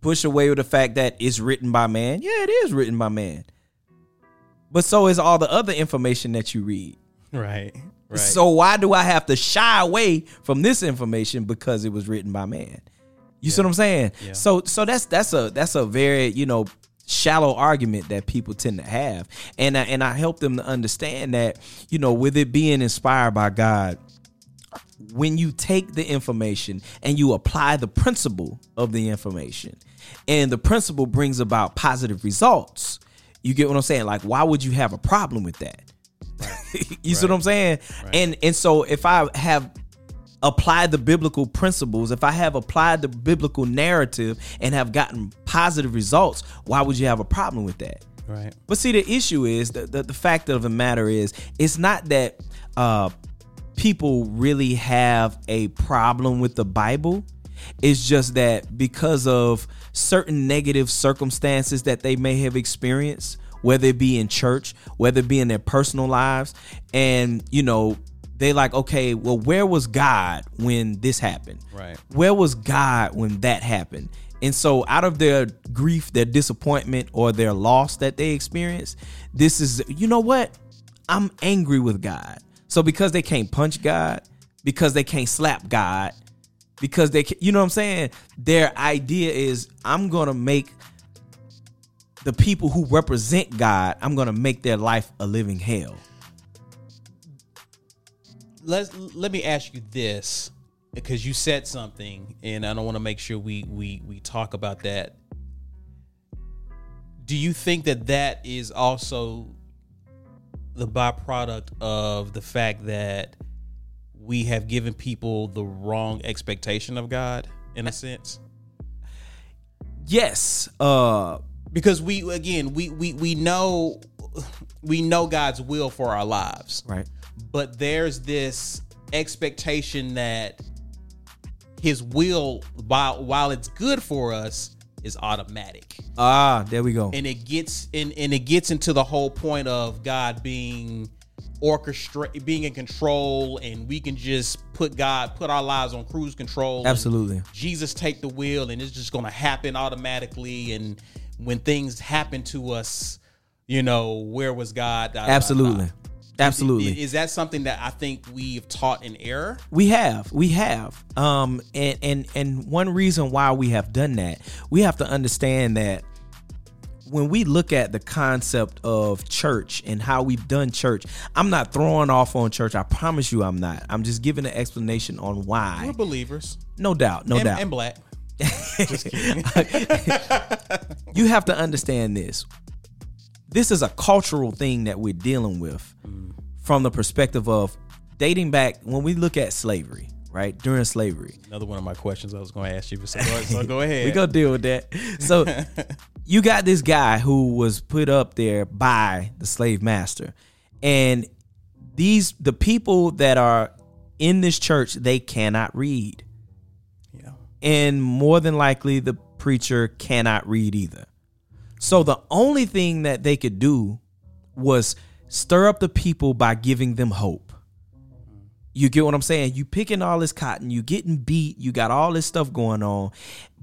push away with the fact that it's written by man. Yeah, it is written by man. But so is all the other information that you read. Right. Right. So why do I have to shy away from this information because it was written by man? You see what I'm saying? Yeah. So so that's that's a that's a very, you know, shallow argument that people tend to have. And I, and I help them to understand that, you know, with it being inspired by God, when you take the information and you apply the principle of the information and the principle brings about positive results you get what i'm saying? Like why would you have a problem with that? *laughs* You see what i'm saying? And and so if i have applied the biblical principles if i have applied the biblical narrative and have gotten positive results why would you have a problem with that? Right. but see, the issue is the, the, the fact of the matter is it's not that uh, people really have a problem with the Bible. It's just that because of certain negative circumstances that they may have experienced, whether it be in church, whether it be in their personal lives, and you know, they like, okay, well, where was God when this happened? Right. Where was God when that happened? And so, out of their grief, their disappointment, or their loss that they experienced, this is, you know what? I'm angry with God. So, because they can't punch God, because they can't slap God, because they, ca- you know what I'm saying? Their idea is, I'm going to make the people who represent God, I'm going to make their life a living hell. Let's let me ask you this. because you said something, and I don't want to make sure we we we talk about that. Do you think that that is also the byproduct of the fact that we have given people the wrong expectation of God in a sense? Yes. Uh Because we again we we we know we know God's will for our lives. right. but there's this expectation that his will while while it's good for us is automatic Ah, there we go. and it gets in and it gets into the whole point of god being orchestrate being in control and we can just put god put our lives on cruise control Absolutely. jesus take the wheel and it's just going to happen automatically and when things happen to us you know where was god da. Absolutely. Is that something that I think we've taught in error? We have, we have, um, and and and one reason why we have done that, we have to understand that when we look at the concept of church and how we've done church, I'm not throwing off on church. I promise you, I'm not. I'm just giving an explanation on why. We're believers. No doubt, no and, doubt. and black. *laughs* *laughs* you have to understand this. This is a cultural thing that we're dealing with from the perspective of dating back when we look at slavery, right? During slavery. Another one of my questions I was going to ask you. So go, so go *laughs* ahead. we gonna deal with that. So *laughs* you got this guy who was put up there by the slave master, and these the people that are in this church they cannot read, yeah. and more than likely the preacher cannot read either. So the only thing that they could do was stir up the people by giving them hope. You get what I'm saying? You picking all this cotton, you getting beat, you got all this stuff going on,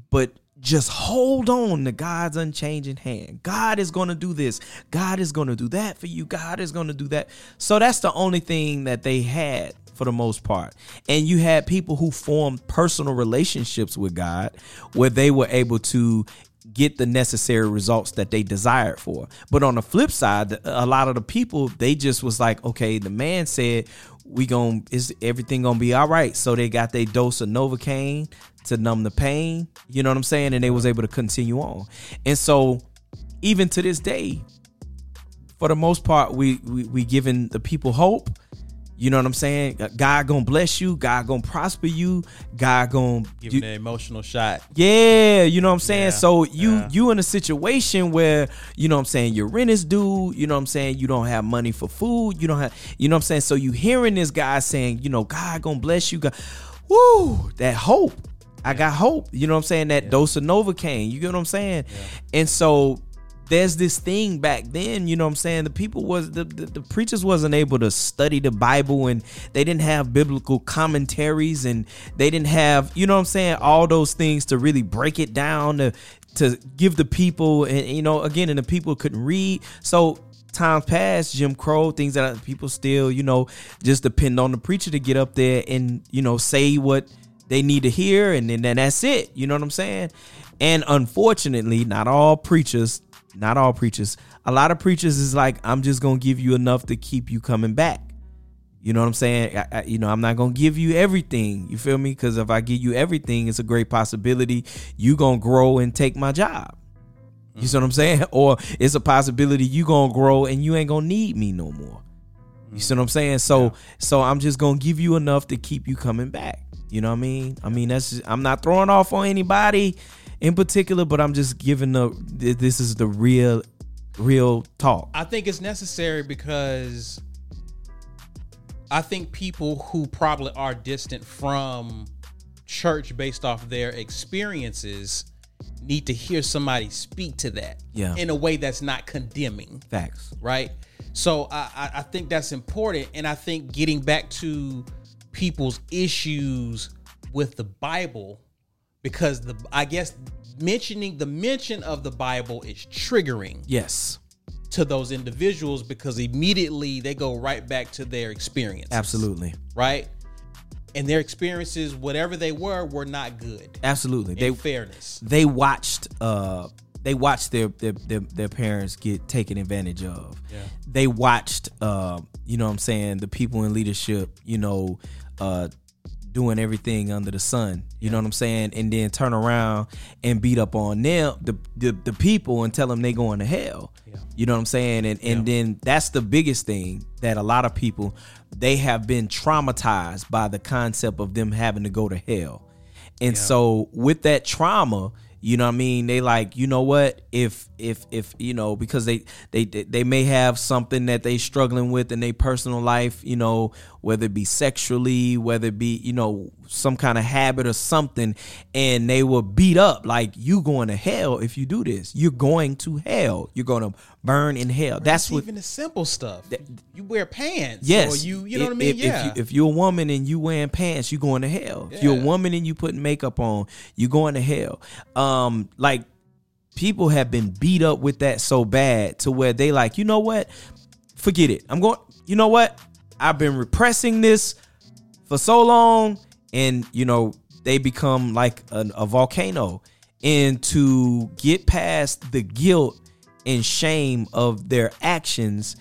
but just hold on to God's unchanging hand. God is going to do this. God is going to do that for you. God is going to do that. So that's the only thing that they had for the most part. And you had people who formed personal relationships with God where they were able to get the necessary results that they desired for. But on the flip side, a lot of the people they just was like, okay, the man said we gon' is everything gonna be all right. So they got their dose of Novocaine to numb the pain. You know what I'm saying? And they was able to continue on. And so even to this day, for the most part, we we, we giving the people hope. You know what I'm saying? God gonna bless you. God gonna prosper you. God gonna Giving an emotional shot. yeah, you know what I'm saying? Yeah, so you yeah. you in a situation where, you know what I'm saying, your rent is due, you know what I'm saying, you don't have money for food, you don't have you know what I'm saying? So you hearing this guy saying, you know, God gonna bless you, God woo, that hope. I got hope. You know what I'm saying? That dose of Novocaine. You get what I'm saying? And so there's this thing back then, you know what I'm saying? The people was the, the, the preachers wasn't able to study the Bible and they didn't have biblical commentaries and they didn't have, you know what I'm saying, all those things to really break it down to to give the people and you know, again, and the people couldn't read. So times past, Jim Crow, things that people still, you know, just depend on the preacher to get up there and, you know, say what they need to hear and then, then that's it. You know what I'm saying? And unfortunately, not all preachers, not all preachers, a lot of preachers is like, I'm just gonna give you enough to keep you coming back. You know what I'm saying? I, I, you know, I'm not gonna give you everything. You feel me? Because if I give you everything, it's a great possibility you gonna grow and take my job. You see what I'm saying? *laughs* Or it's a possibility you gonna grow and you ain't gonna need me no more. You see what I'm saying? So so I'm just gonna give you enough to keep you coming back. You know what I mean? I mean that's just, I'm not throwing off on anybody in particular, but I'm just giving the this is the real real talk. I think it's necessary because I think people who probably are distant from church based off their experiences need to hear somebody speak to that Yeah. in a way that's not condemning. Facts. right? So I, I- I think that's important, and I think getting back to people's issues with the Bible, because the I guess mentioning the mention of the Bible is triggering Yes. to those individuals because immediately they go right back to their experience, Absolutely. right? And their experiences, whatever they were, were not good. Absolutely. In They fairness, they watched uh they watched their their their, their parents get taken advantage of. Yeah. They watched uh you know what I'm saying the people in leadership, you know, uh doing everything under the sun. You know what I'm saying? And then turn around and beat up on them, the the, the people, and tell them they going to hell. You know what I'm saying? And and then that's the biggest thing that a lot of people they have been traumatized by the concept of them having to go to hell. And so with that trauma, you know what I mean? They like, you know what? If if if you know, because they they they may have something that they struggling with in their personal life, you know, whether it be sexually, whether it be, you know, some kind of habit or something, and they will beat up like you going to hell if you do this. You're going to hell. You're gonna burn in hell. That's what even the simple stuff. You wear pants. Yes, Or you you know If- what I mean? If, yeah. If, you, if you're a woman and you wearing pants, you're going to hell. If you're a woman and you putting makeup on, you're going to hell. Um, like people have been beat up with that so bad to where they like, you know what? Forget it. I'm going. You know what? I've been repressing this for so long, and you know they become like a, a volcano. And to get past the guilt and shame of their actions,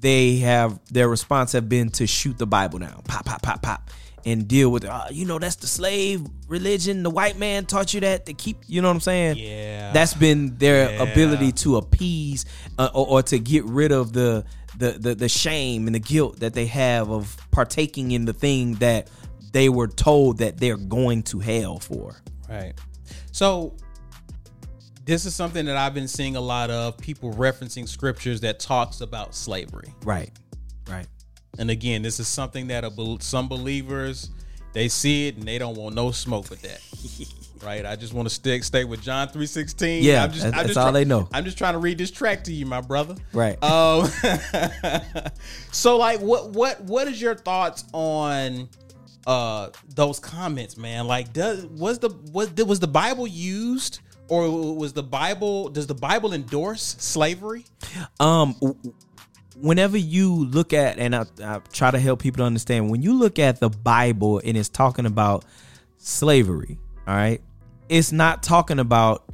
they have their response have been to shoot the Bible down, pop, pop, pop, pop, and deal with it. Uh, you know, that's the slave religion. The white man taught you that to keep. You know what I'm saying? Yeah. That's been their Yeah. ability to appease uh, or, or to get rid of the, the the the shame and the guilt that they have of partaking in the thing that they were told that they're going to hell for. Right. So this is something that I've been seeing a lot of people referencing scriptures that talks about slavery. Right. Right. And again, this is something that a, some believers they see it and they don't want no smoke with that. *laughs* right? I just want to stick stay with John 3:16. Yeah, I'm just, that's- I'm that's just all they know. I'm just trying to read this track to you, my brother. Right. Um *laughs* So like what what what is your thoughts on uh those comments, man? Like does was the was was the Bible used or was the Bible does the Bible endorse slavery? um whenever you look at and I, I try to help people to understand when you look at the bible and it's talking about slavery all right it's not talking about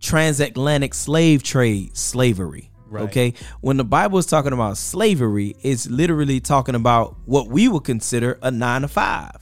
transatlantic slave trade slavery Right. okay when the bible is talking about slavery it's literally talking about what we would consider a nine to five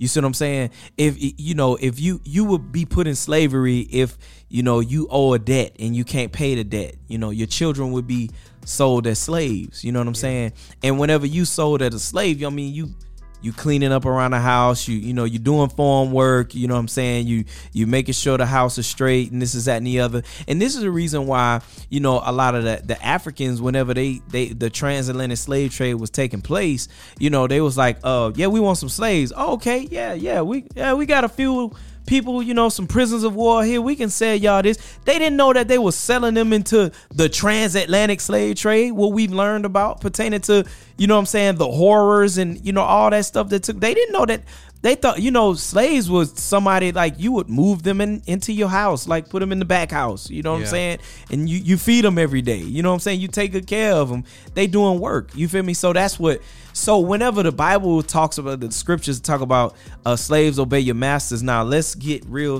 you see what I'm saying? If you know, if you you would be put in slavery if you know you owe a debt and you can't pay the debt. You know, your children would be sold as slaves. You know what I'm saying? And whenever you sold as a slave, I mean you you cleaning up around the house, you you know, you're doing farm work, you know what I'm saying? You you making sure the house is straight and this is that and the other. And this is the reason why, you know, a lot of the, the Africans, whenever they they the transatlantic slave trade was taking place, you know, they was like, uh, yeah, we want some slaves. Oh, okay, yeah, yeah, we yeah, we got a few people, you know, some prisoners of war here. We can sell y'all this. They didn't know that they were selling them into the transatlantic slave trade, what we've learned about pertaining to, you know what I'm saying, the horrors and, you know, all that stuff that took. They didn't know that. They thought, you know, slaves was somebody like you would move them in into your house, like put them in the back house. You know what Yeah. I'm saying? And you you feed them every day. You know what I'm saying? You take good care of them. They doing work. You feel me? So that's what. So whenever the Bible talks about the scriptures talk about uh, slaves obey your masters. Now let's get real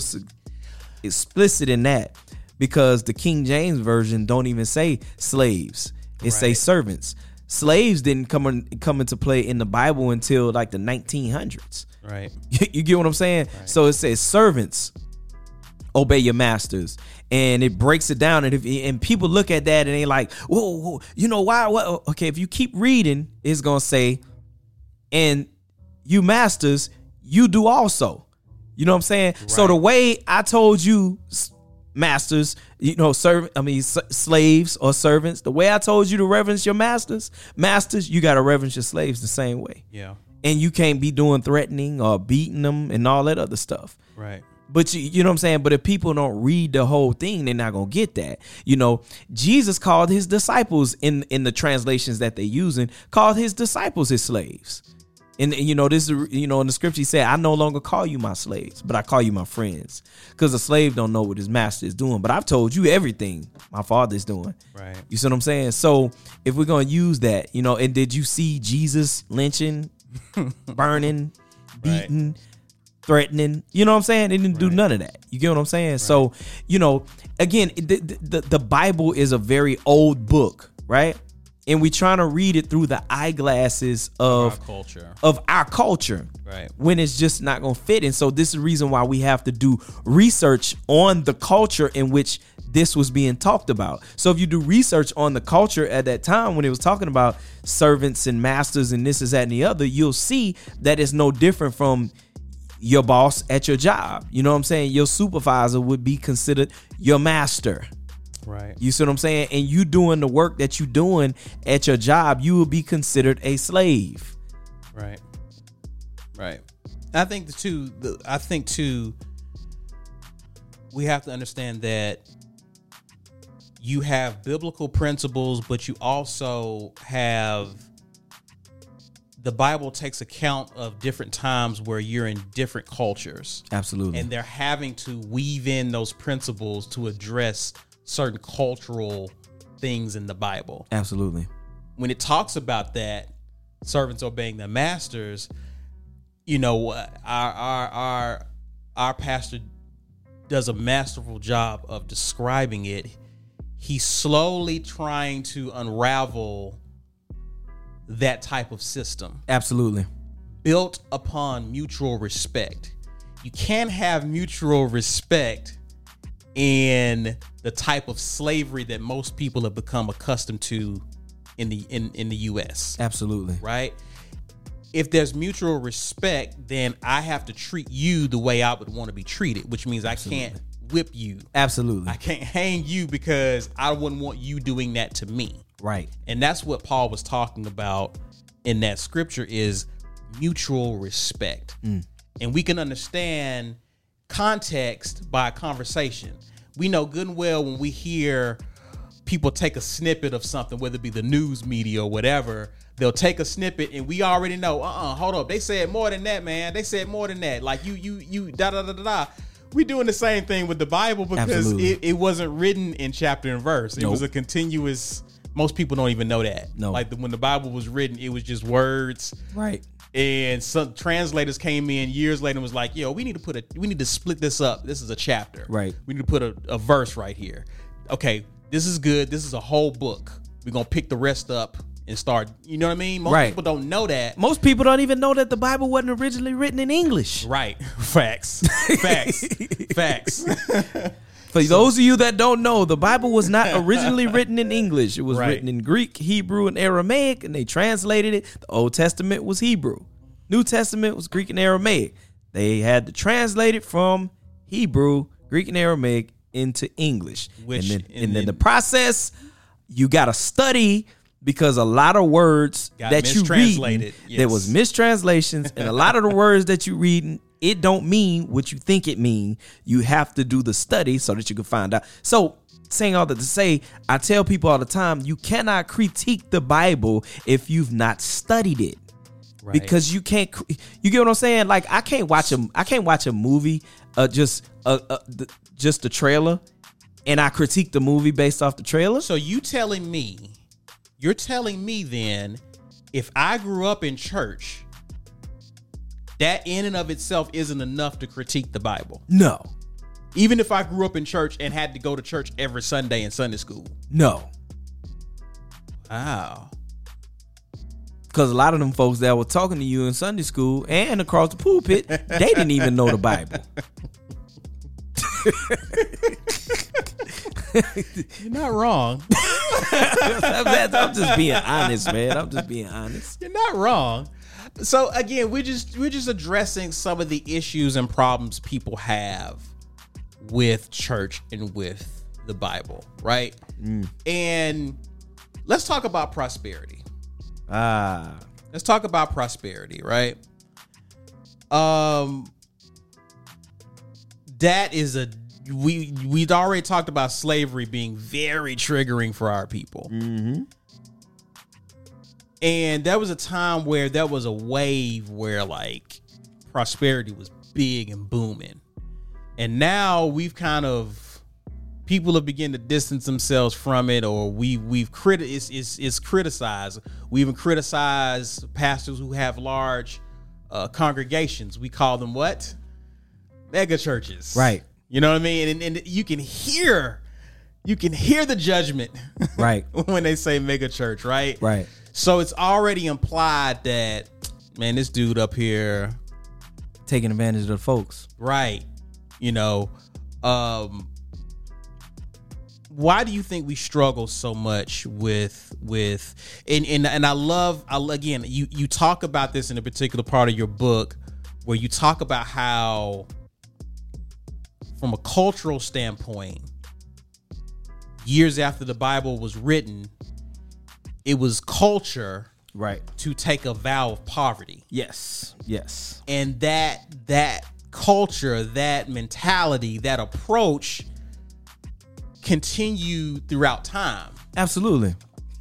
explicit in that because the King James version don't even say slaves. It say servants. Slaves didn't come in, come into play in the Bible until like the 1900s. Right. *laughs* you get what I'm saying? So it says servants obey your masters. And it breaks it down, and if and people look at that and they like, whoa, whoa, you know why? What? Okay, if you keep reading, it's gonna say, and you masters, you do also. You know what I'm saying? So the way I told you, masters, you know, serv I mean, s- slaves or servants, the way I told you to reverence your masters, masters, you got to reverence your slaves the same way Yeah. and you can't be doing threatening or beating them and all that other stuff. Right. But you, you know what I'm saying? But if people don't read the whole thing, they're not gonna get that. You know, Jesus called his disciples in in the translations that they're using, called his disciples his slaves. And you know, this is you know, in the scripture he said, I no longer call you my slaves, but I call you my friends. Because a slave don't know what his master is doing. But I've told you everything my father's doing. Right. You see what I'm saying? So if we're gonna use that, you know, and did you see Jesus lynching, *laughs* burning, beating, threatening? You know what I'm saying? They didn't do none of that. You get what I'm saying? So, you know, again, the, the the Bible is a very old book, right? And we're trying to read it through the eyeglasses of Our culture. of our culture Right. when it's just not going to fit. And so this is the reason why we have to do research on the culture in which this was being talked about. So if you do research on the culture at that time when it was talking about servants and masters and this is that and the other you'll see that it's no different from your boss at your job. You know what i'm saying? Your supervisor would be considered your master Right. you see what I'm saying? And you doing the work that you doing at your job, you will be considered a slave. Right. Right. I think the two. The, I think too. We have to understand that you have biblical principles, but you also have the Bible takes account of different times where you're in different cultures, Absolutely. and they're having to weave in those principles to address certain cultural things in the Bible Absolutely. when it talks about that servants obeying their masters you know our our our our pastor does a masterful job of describing it he's slowly trying to unravel that type of system Absolutely. built upon mutual respect you can't have mutual respect in the type of slavery that most people have become accustomed to in the in, in the US Absolutely. right? If there's mutual respect, then I have to treat you the way I would want to be treated, which means I can't whip you. Absolutely. I can't hang you because I wouldn't want you doing that to me. Right. And that's what Paul was talking about in that scripture is mutual respect. Mm. And we can understand context by conversation. We know good and well when we hear people take a snippet of something, whether it be the news media or whatever, they'll take a snippet and we already know, uh-uh, hold up. They said more than that, man. They said more than that. Like you, you, you, da da da da da. We doing the same thing with the Bible because it, it wasn't written in chapter and verse. It was a continuous. Most people don't even know that. No. like the, when the Bible was written, it was just words, Right. And some translators came in years later and was like, "Yo, we need to put a, we need to split this up. This is a chapter. Right. We need to put a, a verse right here. Okay, this is good. This is a whole book. We're gonna pick the rest up and start. You know what I mean? Most Right. people don't know that. Most people don't even know that the Bible wasn't originally written in English. Right. *laughs* Facts. Facts. *laughs* Facts. *laughs* For those of you that don't know, the Bible was not *laughs* originally written in English. It was Right. written in Greek, Hebrew, and Aramaic, and they translated it. The Old Testament was Hebrew. New Testament was Greek and Aramaic. They had to translate it from Hebrew, Greek, and Aramaic into English. Which- and then, and then the process, you got to study because a lot of words Got that you read, mistranslated, there was mistranslations, and a lot of the words that you reading, it don't mean what you think it mean. You have to do the study so that you can find out. So saying all that to say, I tell people all the time, you cannot critique the Bible if you've not studied it. Right. Because you can't, you get what I'm saying? Like I can't watch a, I can't watch a movie, uh, just, uh, uh the, just the trailer, and I critique the movie based off the trailer. So you telling me, you're telling me then, if I grew up in church, that in and of itself isn't enough to critique the Bible. No, Even if I grew up in church and had to go to church every Sunday in Sunday school. no. Wow. Because a lot of them folks that were talking to you in Sunday school and across the pulpit, they didn't even know the Bible. *laughs* You're not wrong. I'm, *laughs* I'm just being honest, man. I'm just being honest. You're not wrong. So again, we're just we're just addressing some of the issues and problems people have with church and with the Bible, right? And let's talk about prosperity. Ah, Let's talk about prosperity, right? Um that is a we we'd already talked about slavery being very triggering for our people. mm-hmm. And that was a time where there was a wave where like prosperity was big and booming. And now we've kind of people have begun to distance themselves from it or we we've criti- it's, it's, it's criticized. We even criticize pastors who have large uh, congregations. We call them what? Mega churches. Right. You know what I mean? And, and you can hear you can hear the judgment Right. *laughs* when they say mega church, right? Right. So it's already implied that man, this dude up here, Taking advantage of the folks. right? You know, um why do you think we struggle so much with with and and, and I love I again you you talk about this in a particular part of your book where you talk about how from a cultural standpoint years after the Bible was written it was culture Right. to take a vow of poverty Yes. Yes. and that that culture that mentality that approach continue throughout time Absolutely.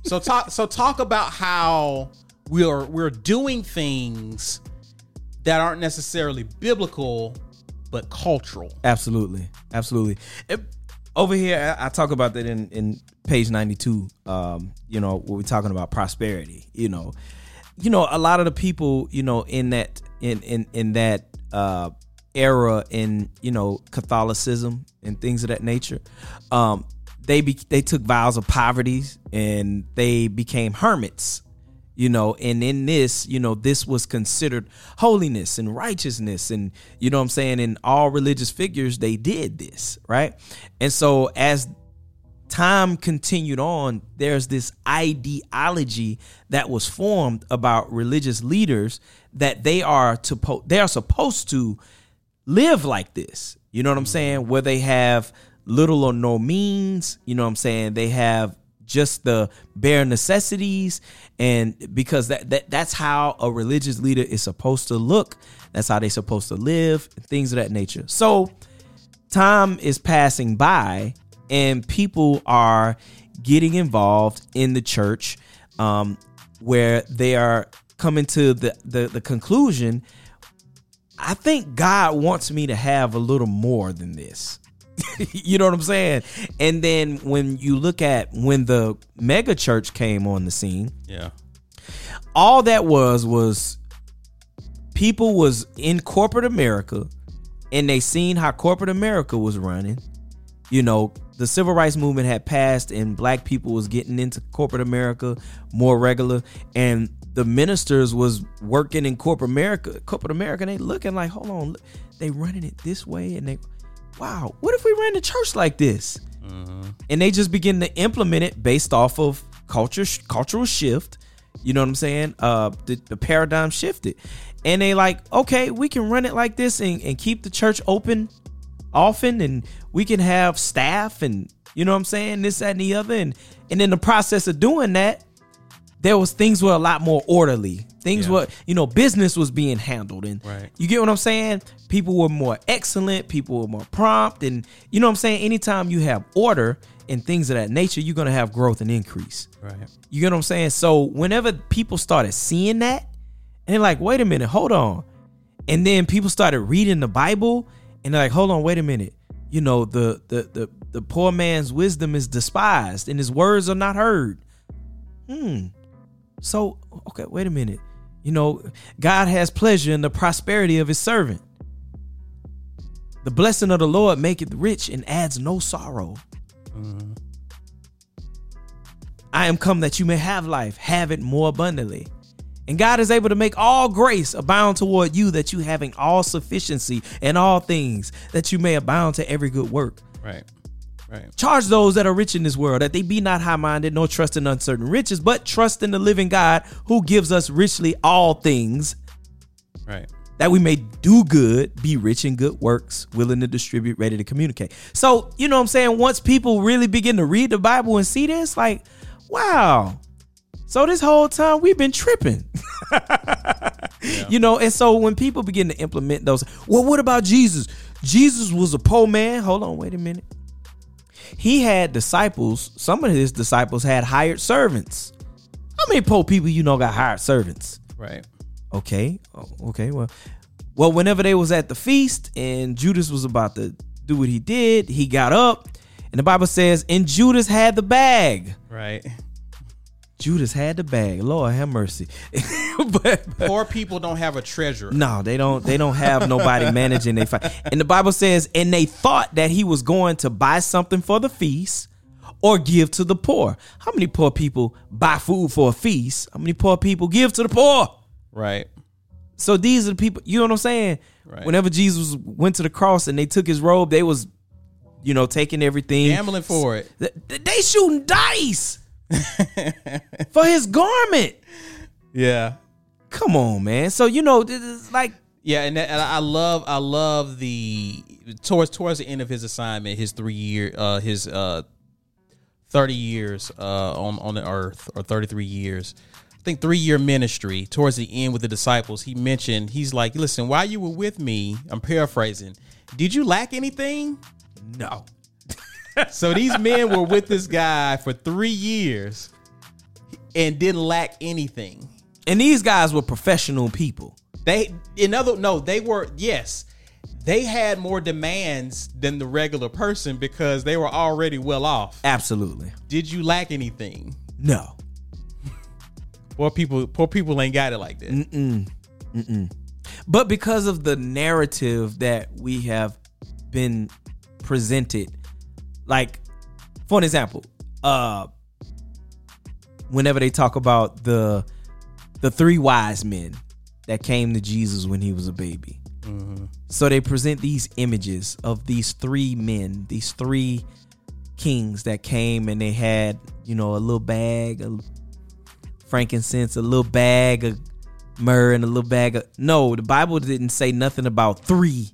so talk *laughs* so talk about how we're we're doing things that aren't necessarily biblical but cultural Absolutely, absolutely. It- over here, I, talk about that in in page ninety two. Um, you know, we're talking about prosperity. You know, you know, a lot of the people, you know, in that in in in that uh, era in you know Catholicism and things of that nature, um, they be, they took vows of poverty and they became hermits you know and in this you know this was considered holiness and righteousness and you know what i'm saying in all religious figures they did this right and so as time continued on there's this ideology that was formed about religious leaders that they are to po- they are supposed to live like this. You know what I'm mm-hmm. saying? Where they have little or no means, you know what I'm saying? They have just the bare necessities and because that, that that's how a religious leader is supposed to look. That's how they're supposed to live, and things of that nature. So time is passing by and people are getting involved in the church um, where they are coming to the, the, the conclusion I think God wants me to have a little more than this. *laughs* you know what I'm saying? And then when you look at when the mega church came on the scene, yeah all that was was people was in corporate America and they seen how corporate America was running. You know, the civil rights movement had passed and black people was getting into corporate America more regular and the ministers was working in corporate America, corporate America, and they looking like, hold on, they running it this way and they wow, what if we ran the church like this? And they just begin to implement it based off of culture cultural shift. You know what I'm saying? Uh the, the paradigm shifted. And they like, okay, we can run it like this and, and keep the church open often and we can have staff and you know what I'm saying, this, that, and the other. And and in the process of doing that, there was things were a lot more orderly. Things Yeah. were, you know, business was being handled. And Right. you get what I'm saying? People were more excellent, people were more prompt. And you know what I'm saying? Anytime you have order and things of that nature, you're gonna have growth and increase. right You get what I'm saying? So whenever people started seeing that, and they're like, wait a minute, hold on. And then people started reading the Bible, and they're like, hold on, wait a minute. You know, the the the, the poor man's wisdom is despised, and his words are not heard. Hmm. So, okay, wait a minute. You know, God has pleasure in the prosperity of his servant. The blessing of the Lord maketh rich and adds no sorrow. I am come that you may have life, have it more abundantly. And God is able to make all grace abound toward you, that you having all sufficiency in all things, that you may abound to every good work. right right Charge those that are rich in this world that they be not high minded, nor trust in uncertain riches, but trust in the living God who gives us richly all things, right that we may do good, be rich in good works, willing to distribute, ready to communicate. So, you know what I'm saying? Once people really begin to read the Bible and see this, like, wow. So this whole time we've been tripping. *laughs* You know, and so when people begin to implement those, well, what about Jesus? Jesus was a poor man. Hold on, wait a minute. He had disciples. Some of his disciples had hired servants. How many poor people you know got hired servants? right Okay. Oh, okay. Well, well, whenever they was at the feast and Judas was about to do what he did, he got up, and the Bible says, and Judas had the bag. right Judas had the bag. Lord have mercy. *laughs* but, but poor people don't have a treasure. no, they don't. They don't have nobody managing they fight. And the Bible says, and they thought that he was going to buy something for the feast, or give to the poor. How many poor people buy food for a feast? How many poor people give to the poor? Right. So these are the people, you know what I'm saying? Right. Whenever Jesus went to the cross and they took his robe, they was, you know, taking everything. Gambling for it. Th- th- They shooting dice *laughs* for his garment. Yeah. Come on, man. So you know, this is like Yeah, and, that, and I love I love the towards towards the end of his assignment, his three year uh his uh thirty years uh on on the earth or thirty three years. I think three year ministry towards the end with the disciples. He mentioned he's like, listen, while you were with me, I'm paraphrasing. Did you lack anything? no. So these men were with this guy for three years and didn't lack anything. And these guys were professional people. They in other no, they were yes. They had more demands than the regular person because they were already well off. Absolutely. Did you lack anything? No. Poor people poor people ain't got it like that. Mm. But because of the narrative that we have been presented, like for an example, uh whenever they talk about the the three wise men that came to Jesus when he was a baby. So they present these images of these three men, these three kings that came and they had, you know, a little bag of frankincense, a little bag of myrrh, and a little bag of. No, the Bible didn't say nothing about three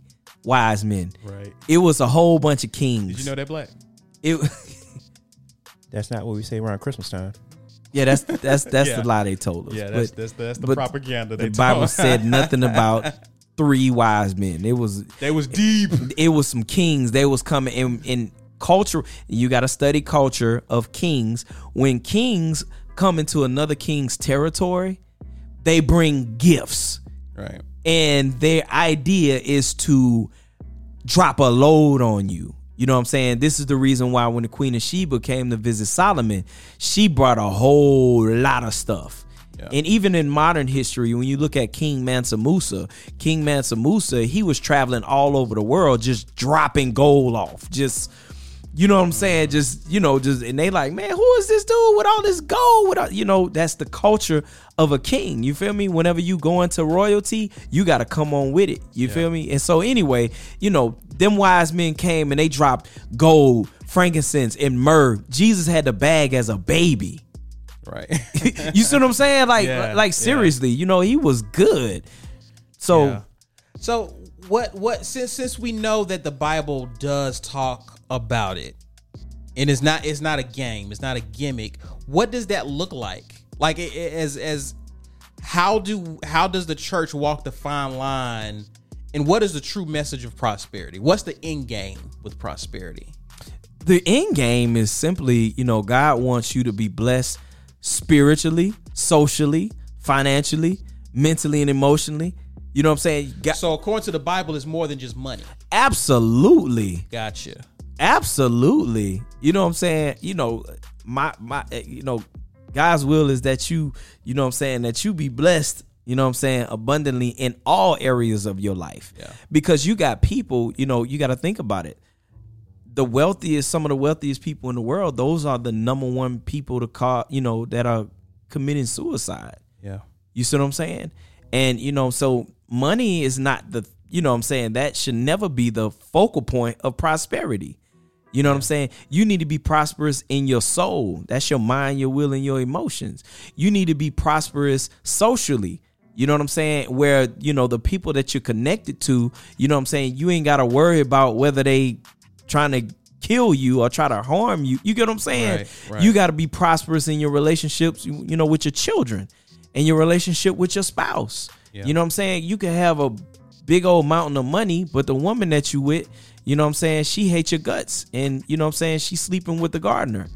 wise men. Right. It was a whole bunch of kings. Did you know that black? It, *laughs* That's not what we say around Christmas time. yeah, that's that's that's Yeah. the lie they told us. Yeah, that's But that's that's the but propaganda the they Bible said nothing about three wise men. It was they was deep. it was some kings. They was coming in in culture. You got to study culture of kings. When kings come into another king's territory, they bring gifts, Right. And their idea is to drop a load on you. You know what I'm saying? This is the reason why when the Queen of Sheba came to visit Solomon, she brought a whole lot of stuff. Yeah. And even in modern history, when you look at King Mansa Musa, King Mansa Musa, he was traveling all over the world just dropping gold off. Just you know what I'm saying? Just you know, just and they like, man, who is this dude with all this gold? With all, you know, that's the culture of a king. You feel me? Whenever you go into royalty, you got to come on with it. You feel me? And so anyway, you know, them wise men came and they dropped gold, frankincense, and myrrh. Jesus had the bag as a baby. Right. *laughs* you see what I'm saying? Like, Yeah, like yeah. seriously, you know, he was good. So Yeah. So what what since since we know that the Bible does talk about it, and it's not it's not a game, it's not a gimmick. What does that look like? Like it- it- as as how do how does the church walk the fine line? And what is the true message of prosperity? What's the end game with prosperity? the end game is simply, you know, God wants you to be blessed spiritually, socially, financially, mentally, and emotionally. You know what I'm saying? So according to the Bible, it's more than just money. absolutely. Gotcha. Absolutely. You know what I'm saying? You know, my my eh, you know, God's will is that you, you know what I'm saying, that you be blessed, you know what I'm saying, abundantly in all areas of your life. Yeah. Because you got people, you know, you got to think about it. The wealthiest, some of the wealthiest people in the world, those are the number one people to call, you know, that are committing suicide. Yeah. You see what I'm saying? And you know, so money is not the you know what I'm saying, that should never be the focal point of prosperity. You know what I'm saying? You need to be prosperous in your soul. That's your mind, your will, and your emotions. You need to be prosperous socially. You know what I'm saying? Where, you know, the people that you're connected to, you know what I'm saying? You ain't got to worry about whether they trying to kill you or try to harm you. You get what I'm saying? Right, right. You got to be prosperous in your relationships, you know, with your children and your relationship with your spouse. Yeah. You know what I'm saying? You can have a big old mountain of money, but the woman that you with, you know what I'm saying, she hates your guts. And you know what I'm saying, she's sleeping with the gardener.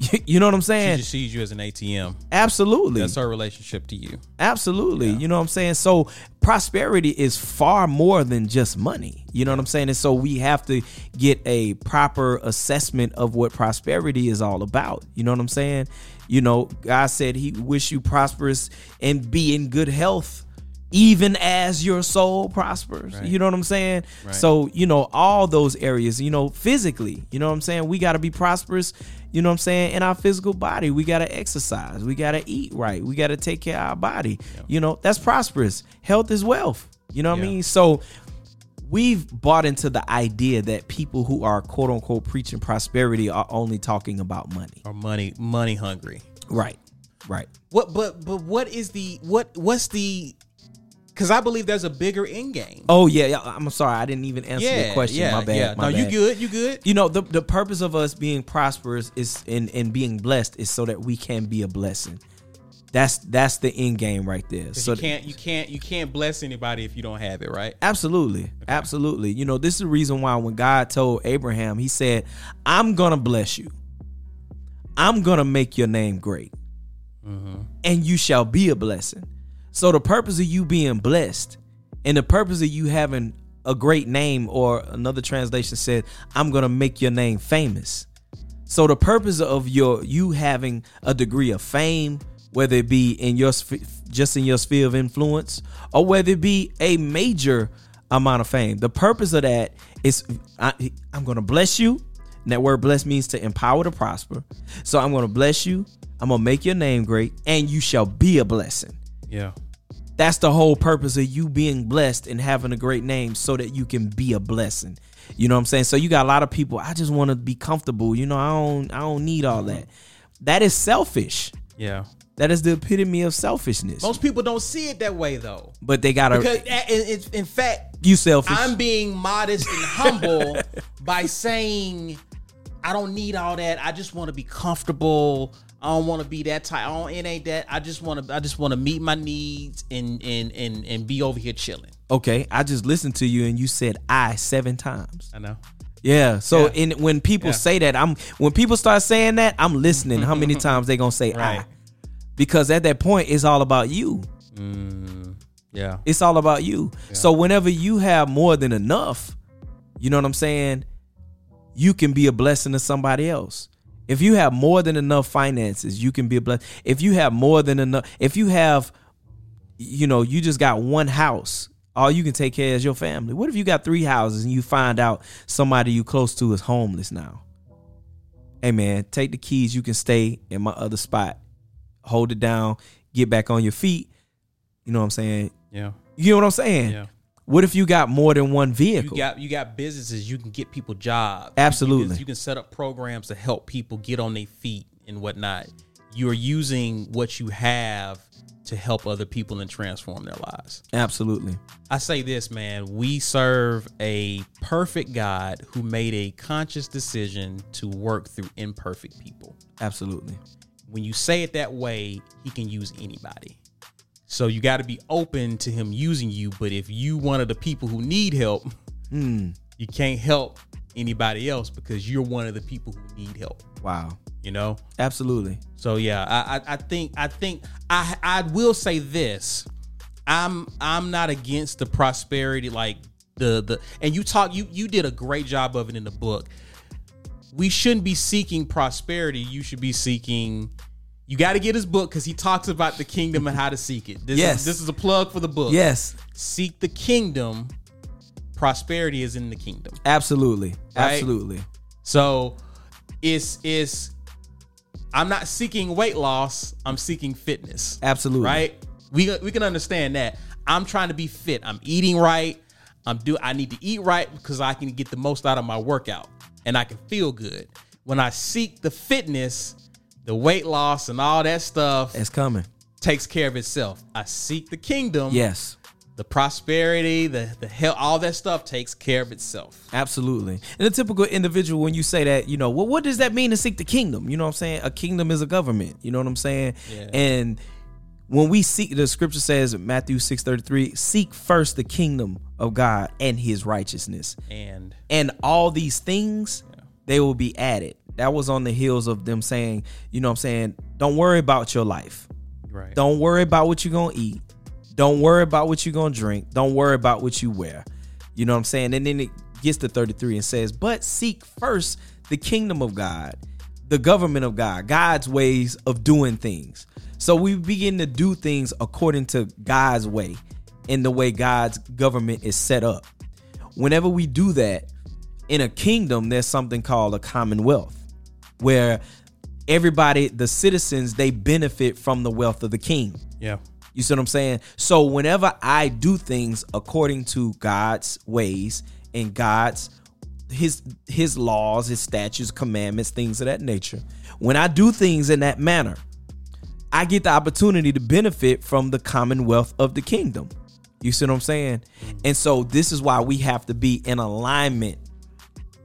*laughs* you know what I'm She saying? just sees you as an ATM. Absolutely. That's her relationship to you. Absolutely. You know what I'm saying? So prosperity is far more than just money. You know what I'm saying? And so we have to get a proper assessment of what prosperity is all about. You know what I'm saying? You know, God said he wish you prosperous and be in good health, even as your soul prospers. You know what I'm saying? So, you know, all those areas, you know, physically, you know what I'm saying? We got to be prosperous, you know what I'm saying, in our physical body. We got to exercise. We got to eat right. We got to take care of our body. You know, that's prosperous. Health is wealth. You know what I mean? So, we've bought into the idea that people who are quote unquote preaching prosperity are only talking about money. Or money money hungry. Right. Right. What but but what is the what what's the because I believe there's a bigger end game. Oh yeah, yeah. I'm sorry, I didn't even answer yeah, your question. yeah, my bad. yeah. my no, you bad. good, you good. You know, the the purpose of us being prosperous is and and being blessed is so that we can be a blessing. That's that's the end game right there. So you can't you can't you can't bless anybody if you don't have it, right? Absolutely. Absolutely. You know, this is the reason why when God told Abraham, he said, I'm going to bless you. I'm going to make your name great. Mm-hmm. And you shall be a blessing. So the purpose of you being blessed and the purpose of you having a great name or another translation said, I'm to make your name famous. So the purpose of your you having a degree of fame, whether it be in your just in your sphere of influence, or whether it be a major amount of fame, the purpose of that is I, I'm to bless you. And that word bless means to empower to prosper. So I'm to bless you. I'm to make your name great, and you shall be a blessing. Yeah. That's the whole purpose of you being blessed and having a great name so that you can be a blessing. You know what I'm saying? So you got a lot of people, I just want to be comfortable. You know, I don't I don't need all that. That is selfish. Yeah. That is the epitome of selfishness. Most people don't see it that way though. but they got Because to a- in, in- in fact, you selfish. I'm being modest and humble *laughs* by saying I don't need all that. I just want to be comfortable. I don't want to be that tight. I don't, it ain't that. I just want to. I just want to meet my needs and and and and be over here chilling. okay, I just listened to you and you said I seven times. I know. Yeah. So Yeah. in when people Yeah. say that, I'm when people start saying that, I'm listening. How many *laughs* times they gonna say Right. I? Because at that point, it's all about you. Mm, yeah. It's all about you. So whenever you have more than enough, you know what I'm saying? You can be a blessing to somebody else. If you have more than enough finances, you can be a blessing. If you have more than enough, if you have, you know, you just got one house, all you can take care of is your family. What if you got three houses and you find out somebody you close to is homeless now? Hey man, take the keys. You can stay in my other spot. Hold it down. Get back on your feet. You know what I'm saying? Yeah. You know what I'm saying? Yeah. What if you got more than one You vehicle? got you got businesses. You can get people jobs. Absolutely. You can, you can set up programs to help people get on their feet and whatnot. You are using what you have to help other people and transform their lives. Absolutely. I say this, man. We serve a perfect God who made a conscious decision to work through imperfect people. Absolutely. When you say it that way, he can use anybody. So you got to be open to him using you. But if you one of the people who need help, hmm. you can't help anybody else because you're one of the people who need help. Wow. You know. Absolutely. So yeah, I, I I think I think I I will say this. I'm I'm not against the prosperity like the the and you talk you you did a great job of it in the book. We shouldn't be seeking prosperity. You should be seeking you got to get his book because he talks about the kingdom and how to seek it. This Yes. is, this is a plug for the book. Yes. seek the kingdom. Prosperity is in the kingdom. Absolutely. Right? Absolutely. So it's it's I'm not seeking weight loss, I'm seeking fitness. Absolutely. Right? We we can understand that. I'm trying to be fit. I'm eating right. I'm do I need to eat right because I can get the most out of my workout and I can feel good. When I seek the fitness, the weight loss and all that stuff It's coming. takes care of itself. I seek the kingdom. Yes. The prosperity, the the health, all that stuff takes care of itself. Absolutely. And a typical individual, when you say that, you know, well, what does that mean to seek the kingdom? You know what I'm saying? A kingdom is a government. You know what I'm saying? Yeah. And when we seek, the scripture says, Matthew 6.33, seek first the kingdom of God and his righteousness. And and all these things they will be added that was on the heels of them saying you know what i'm saying don't worry about your life. Right. don't worry about what you're gonna eat. Don't worry about what you're gonna drink. Don't worry about what you wear. You know what i'm saying? And then it gets to 33 and says but seek first the kingdom of god the government of god god's ways of doing things. So we begin to do things according to god's way in the way God's government is set up. Whenever we do that, in a kingdom, there's something called a commonwealth, where everybody, the citizens, they benefit from the wealth of the king. Yeah. You see what I'm saying? So whenever I do things according to God's ways and God's his his laws, his statutes, commandments, things of that nature, when I do things in that manner, I get the opportunity to benefit from the commonwealth of the kingdom. You see what I'm saying? Mm-hmm. And so this is why we have to be in alignment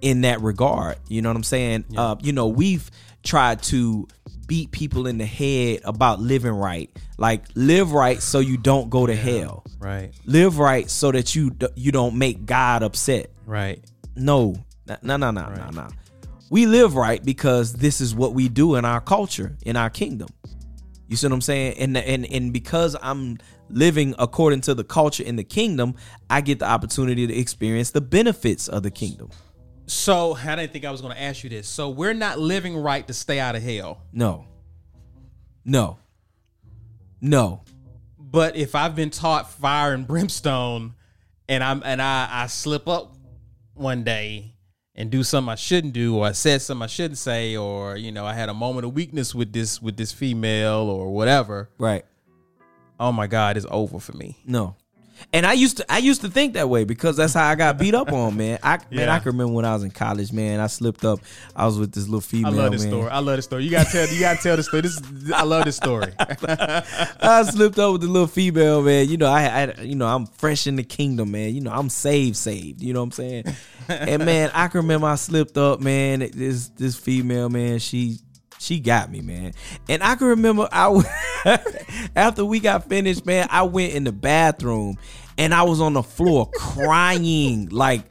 in that regard. You know what I'm saying? Uh, you know, we've tried to beat people in the head about living right. Like live right so you don't go to hell. Right. Live right so that you you don't make God upset. Right. No. No, no, no, no, no, no. We live right because this is what we do in our culture, in our kingdom. You see what I'm saying? And and and because I'm living according to the culture in the kingdom, I get the opportunity to experience the benefits of the kingdom. So I didn't think I was going to ask you this. So we're not living right to stay out of hell. No. No. No. But if I've been taught fire and brimstone, and I'm and I I slip up one day and do something I shouldn't do, or I said something I shouldn't say, or you know I had a moment of weakness with this with this female or whatever. Right. Oh my God, it's over for me. No. And I used to I used to think that way because that's how I got beat up on, man. I *laughs* man, I can remember when I was in college, man. I slipped up. I was with this little female. I love this man. story. I love this story. You gotta tell. You gotta tell the story. This. Is, I love this story. *laughs* *laughs* I slipped up with the little female, man. You know, I, I, you know, I'm fresh in the kingdom, man. You know, I'm saved, saved. You know what I'm saying? and man, I can remember I slipped up, man. This this female, man, she she got me, man. And I can remember I *laughs* after we got finished, man, I went in the bathroom and I was on the floor crying, like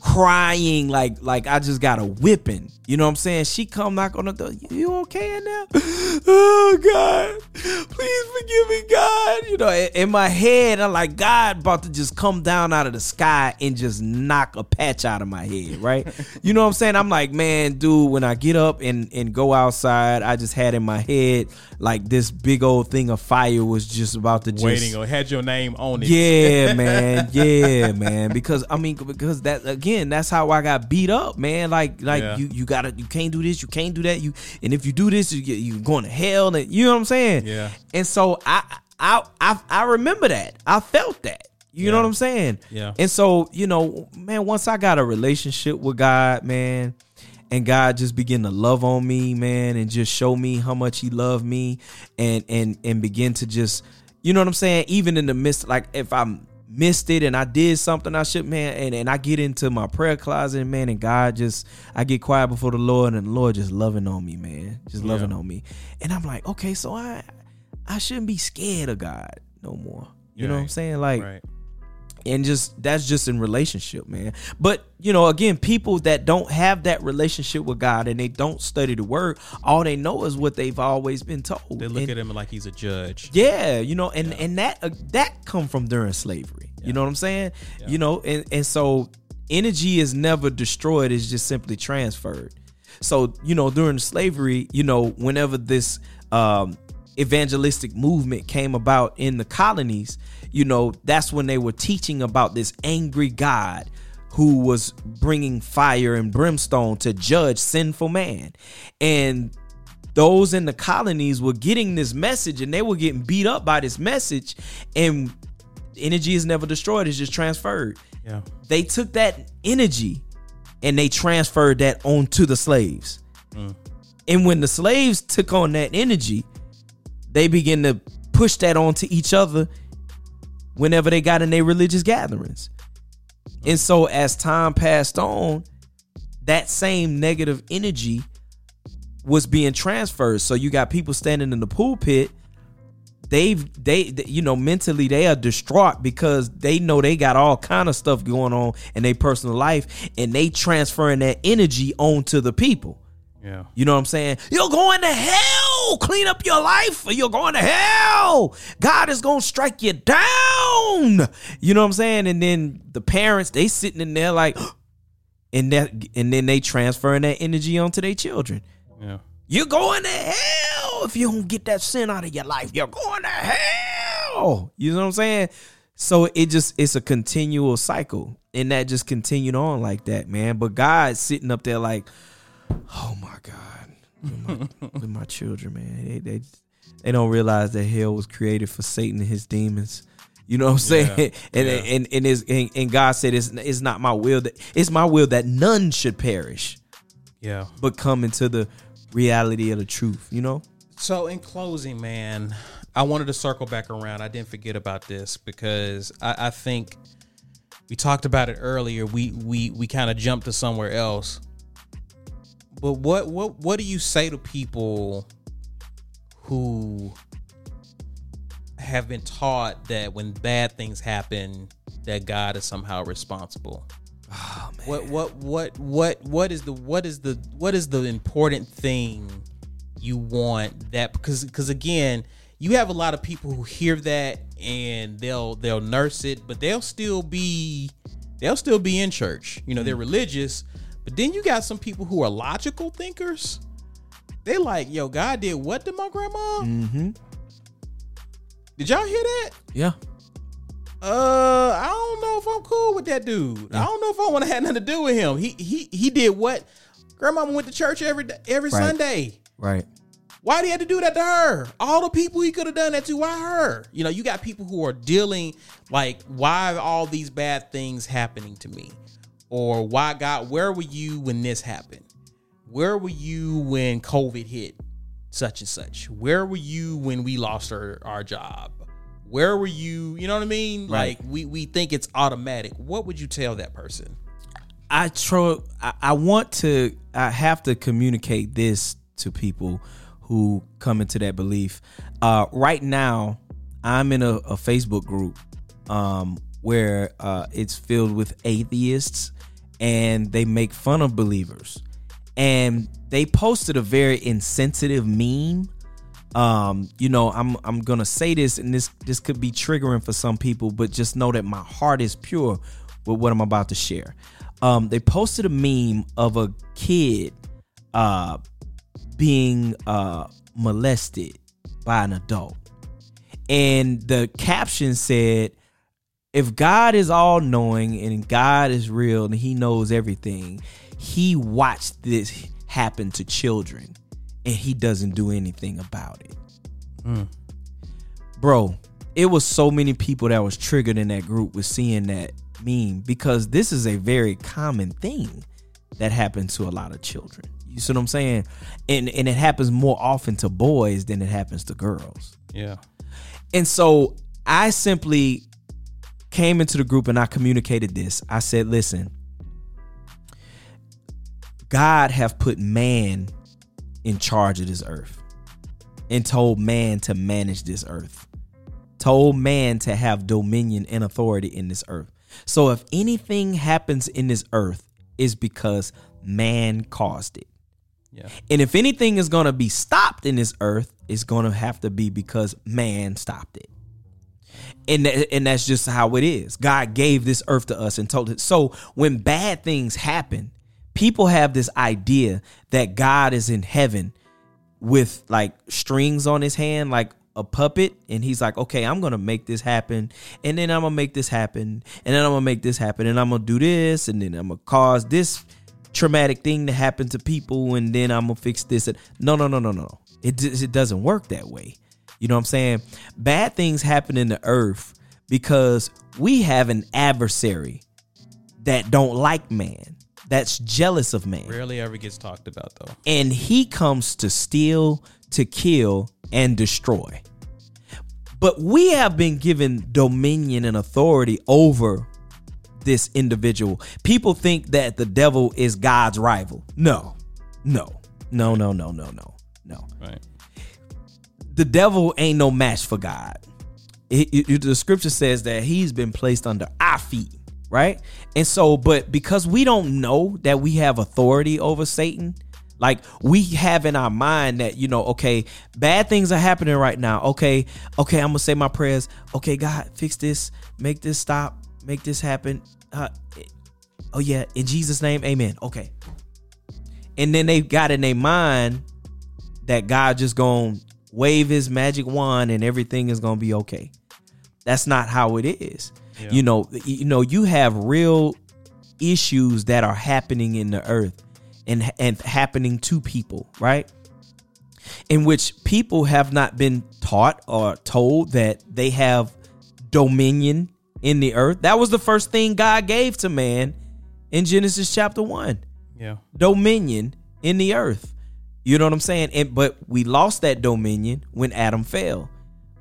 crying like like I just got a whipping. You know what I'm saying? She come knock on the door. You, okay in there? *gasps* Oh God, please forgive me, God. You know, in, in my head, I'm like, God about to just come down out of the sky and just knock a patch out of my head, right? *laughs* you know what I'm saying? I'm like, man, dude, when I get up and and go outside, I just had in my head like this big old thing of fire was just about to just Waiting or had your name on it. yeah, *laughs* man. Yeah, man. Because I mean, because that again, that's how I got beat up, man. Like, like Yeah. you, you gotta, you can't do this, you can't do that. You, and if you do this, you you going to hell. And you know what I'm saying? Yeah. And so I, I, I, I remember that. I felt that. You know what I'm saying? Yeah. And so, you know, man, once I got a relationship with God, man, and God just begin to love on me, man, and just show me how much He loved me, and and and begin to just, you know what I'm saying? Even in the midst, like if I missed it and I did something I should, man, and and I get into my prayer closet, man, and God just, I get quiet before the Lord, and the Lord just loving on me, man, just loving Yeah. on me, and I'm like, okay, so I, I shouldn't be scared of God no more. You know what I'm saying? Like, Right. And just that's just in relationship man. But you know again people that don't have that relationship with god and they don't study the word all they know is what they've always been told. They look And- at him like he's a judge. yeah you know and and that uh, that come from during slavery. You know what i'm saying? You know and and so energy is never destroyed it's just simply transferred. So you know during slavery you know whenever this um evangelistic movement came about in the colonies you know that's when they were teaching about this angry god who was bringing fire and brimstone to judge sinful man. And those in the colonies were getting this message and they were getting beat up by this message and energy is never destroyed it's just transferred. Yeah. they took that energy and they transferred that onto the slaves. Mm. And when the slaves took on that energy they began to push that onto each other whenever they got in their religious gatherings and so as time passed on that same negative energy was being transferred. So you got people standing in the pulpit. They've they they- you know mentally they are distraught because they know they got all kind of stuff going on in their personal life, and they transferring that energy onto the people. Yeah. You know what I'm saying? You're going to hell. Clean up your life, or you're going to hell. God is gonna strike you down. You know what I'm saying? And then the parents they sitting in there like, *gasps* and that and then they transferring that energy onto their children. Yeah. You're going to hell if you don't get that sin out of your life. You're going to hell. You know what I'm saying? So it just it's a continual cycle, and that just continued on like that, man. But God's sitting up there like, oh my God, with my, with my children, man. They, they they don't realize that hell was created for Satan and his demons. You know what I'm saying? Yeah, *laughs* and, yeah. and and is and, and God said it's it's not my will that it's my will that none should perish, Yeah. but come into the reality of the truth. You know? So in closing, man, I wanted to circle back around. I didn't forget about this because I, I think we talked about it earlier. We we we kind of jumped to somewhere else. But what what what do you say to people who have been taught that when bad things happen, that God is somehow responsible? What what what what what is the what is the what is the important thing you want that because because again you have a lot of people who hear that and they'll they'll nurse it but they'll still be they'll still be in church. You know they're religious but then you got some people who are logical thinkers they like yo god did what to my grandma Mm-hmm. did y'all hear that Yeah. uh, I don't know if I'm cool with that dude. I don't know if I want to have nothing to do with him. He he he did what? Grandma went to church every every Right. Sunday. Right. Why did he have to do that to her? All the people he could have done that to, why her? You know, you got people who are dealing like, why are all these bad things happening to me? Or why God, where were you when this happened? Where were you when COVID hit such and such? Where were you when we lost our, our job? Where were you? You know what I mean? Right. Like we we think it's automatic. What would you tell that person? I try. I, I want to. I have to communicate this to people who come into that belief. Uh, right now, I'm in a, a Facebook group um, where uh, it's filled with atheists, and they make fun of believers. And they posted a very insensitive meme. Um, you know, I'm I'm gonna say this, and this this could be triggering for some people, but just know that my heart is pure with what I'm about to share. Um, they posted a meme of a kid uh being uh molested by an adult. And the caption said, if God is all knowing and God is real and he knows everything, he watched this happen to children and he doesn't do anything about it. Hmm. Bro, it was so many people that was triggered in that group with seeing that meme because this is a very common thing that happens to a lot of children. You see what I'm saying? And and it happens more often to boys than it happens to girls. Yeah. And so I simply came into the group and I communicated this. I said, listen, God have put man in charge of this earth and told man to manage this earth. Told man to have dominion and authority in this earth. So if anything happens in this earth is because man caused it. Yeah. And if anything is going to be stopped in this earth, it's going to have to be because man stopped it. And and that's just how it is. God gave this earth to us and told it. So when bad things happen, people have this idea that God is in heaven with like strings on his hand like a puppet. And he's like okay i'm gonna make this happen. And then i'm gonna make this happen. And then i'm gonna make this happen. And i'm gonna do this. And then i'm gonna cause this traumatic thing to happen to people. And then i'm gonna fix this. No no no no no. It, it doesn't work that way you know what i'm saying bad things happen in the earth because we have an adversary that don't like man that's jealous of man Rarely ever gets talked about though. and he comes to steal, to kill, and destroy. But we have been given dominion and authority over this individual. People think that the devil is God's rival. No, no, no, no, no, no, no, no. Right. The devil ain't no match for God. It- it- the scripture says that he's been placed under our feet, right? And so, but because we don't know that we have authority over Satan, like we have in our mind that, you know, okay, bad things are happening right now. Okay, okay, I'm gonna say my prayers. Okay, God, fix this, make this stop, make this happen. Uh, oh, yeah, in Jesus' name, amen. Okay. And then they got in their mind that God just gonna wave his magic wand and everything is gonna be okay. That's not how it is. You know, you know, you have real issues that are happening in the earth and and happening to people, right? In which people have not been taught or told that they have dominion in the earth. That was the first thing God gave to man in Genesis chapter 1 Yeah. dominion in the earth. You know what I'm saying? And but we lost that dominion when Adam fell.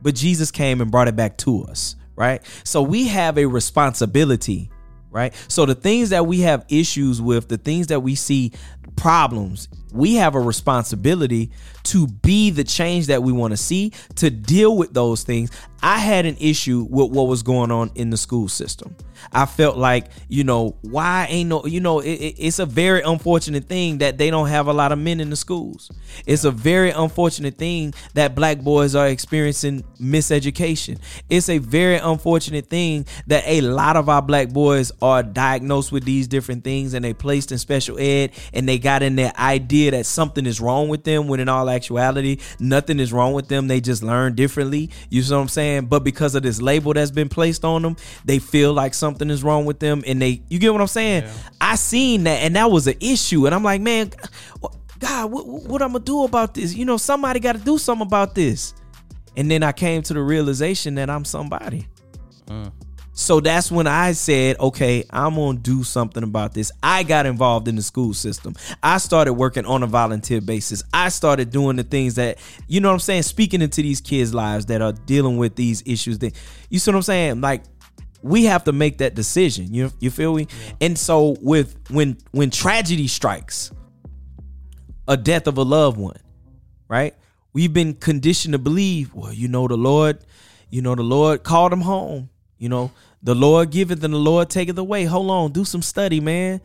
But Jesus came and brought it back to us, right? So we have a responsibility, right? So the things that we have issues with, the things that we see problems, we have a responsibility to be the change that we want to see, to deal with those things. I had an issue with what was going on in the school system. I felt like, you know, why ain't no, you know, it, it- it's a very unfortunate thing that they don't have a lot of men in the schools. It's a very unfortunate thing that black boys are experiencing miseducation. It's a very unfortunate thing that a lot of our black boys are diagnosed with these different things and they placed in special ed and they got in their idea that something is wrong with them when in all actuality nothing is wrong with them. They just learn differently. You see what I'm saying? But because of this label that's been placed on them, they feel like something is wrong with them and they you get what I'm saying? I seen that and that was an issue and I'm like, man, God, what, what I'm gonna do about this? You know, somebody got to do something about this. And then I came to the realization that I'm somebody. Mm. So that's when I said, okay, I'm going to do something about this. I got involved in the school system. I started working on a volunteer basis. I started doing the things that, you know what I'm saying, speaking into these kids' lives that are dealing with these issues that you see what I'm saying? Like we have to make that decision. You you feel me? And so with when when tragedy strikes, a death of a loved one, right? We've been conditioned to believe, well, you know, the Lord, you know, the Lord called him home. You know, the Lord giveth and the Lord taketh away. Hold on, do some study, man.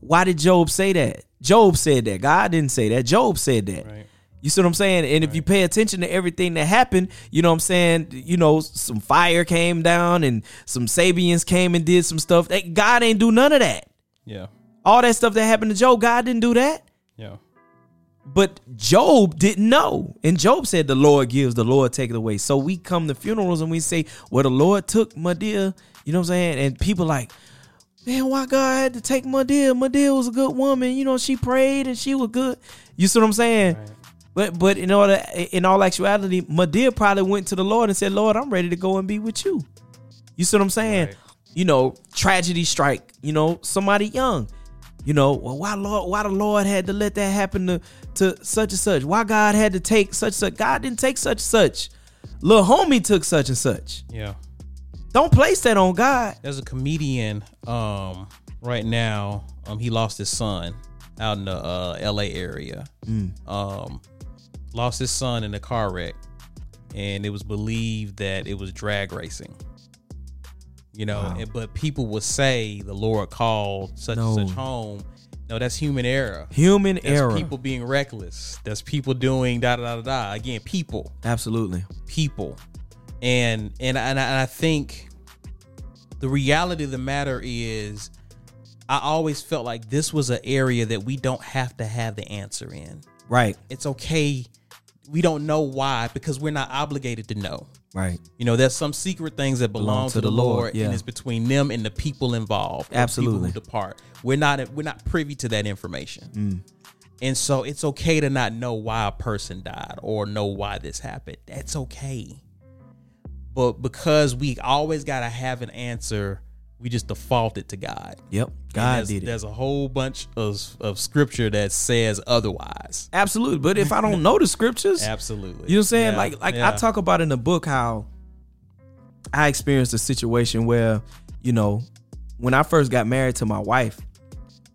Why did Job say that? Job said that. God didn't say that. Job said that. Right. You see what I'm saying? And if you pay attention to everything that happened, you know what I'm saying? You know, some fire came down and some Sabeans came and did some stuff. That God ain't do none of that. Yeah. All that stuff that happened to Job, God didn't do that. Yeah. But Job didn't know. And Job said, The Lord gives, the Lord taketh away. So we come to funerals and we say, Well, the Lord took my dear. You know what I'm saying? And people like, Man, why God had to take my dear? My dear was a good woman. You know, she prayed and she was good. You see what I'm saying? But but in all in all actuality, Madir probably went to the Lord and said, Lord, I'm ready to go and be with you. You see what I'm saying? Right. You know, tragedy strike, you know, somebody young. You know, well, why Lord, why the Lord had to let that happen to, to such and such? Why God had to take such and such? God didn't take such and such. Little homie took such and such. Yeah. Don't place that on God. There's a comedian um right now. Um he lost his son out in the uh LA area. Um lost his son in a car wreck and it was believed that it was drag racing. You know, and, but people would say the Lord called such No. and such home. No, that's human error. Human That's error. people being reckless. That's people doing da da da da. da. Again, people Absolutely. people and and and I, and I think the reality of the matter is I always felt like this was an area that we don't have to have the answer in. Right. It's okay. We don't know why because we're not obligated to know. Right. You know, there's some secret things that belong, to, the Lord, yeah. and it's between them and the people involved. people Absolutely. who depart. We're not we're not privy to that information. Mm. And so it's okay to not know why a person died or know why this happened. That's okay. But because we always got to have an answer, we just defaulted to God. Yep. God did it. There's a whole bunch of, of scripture that says otherwise. Absolutely. But if I don't *laughs* know the scriptures, Absolutely. You know what I'm saying? Yeah, Like like I talk about in the book how I experienced a situation where, you know, when I first got married to my wife,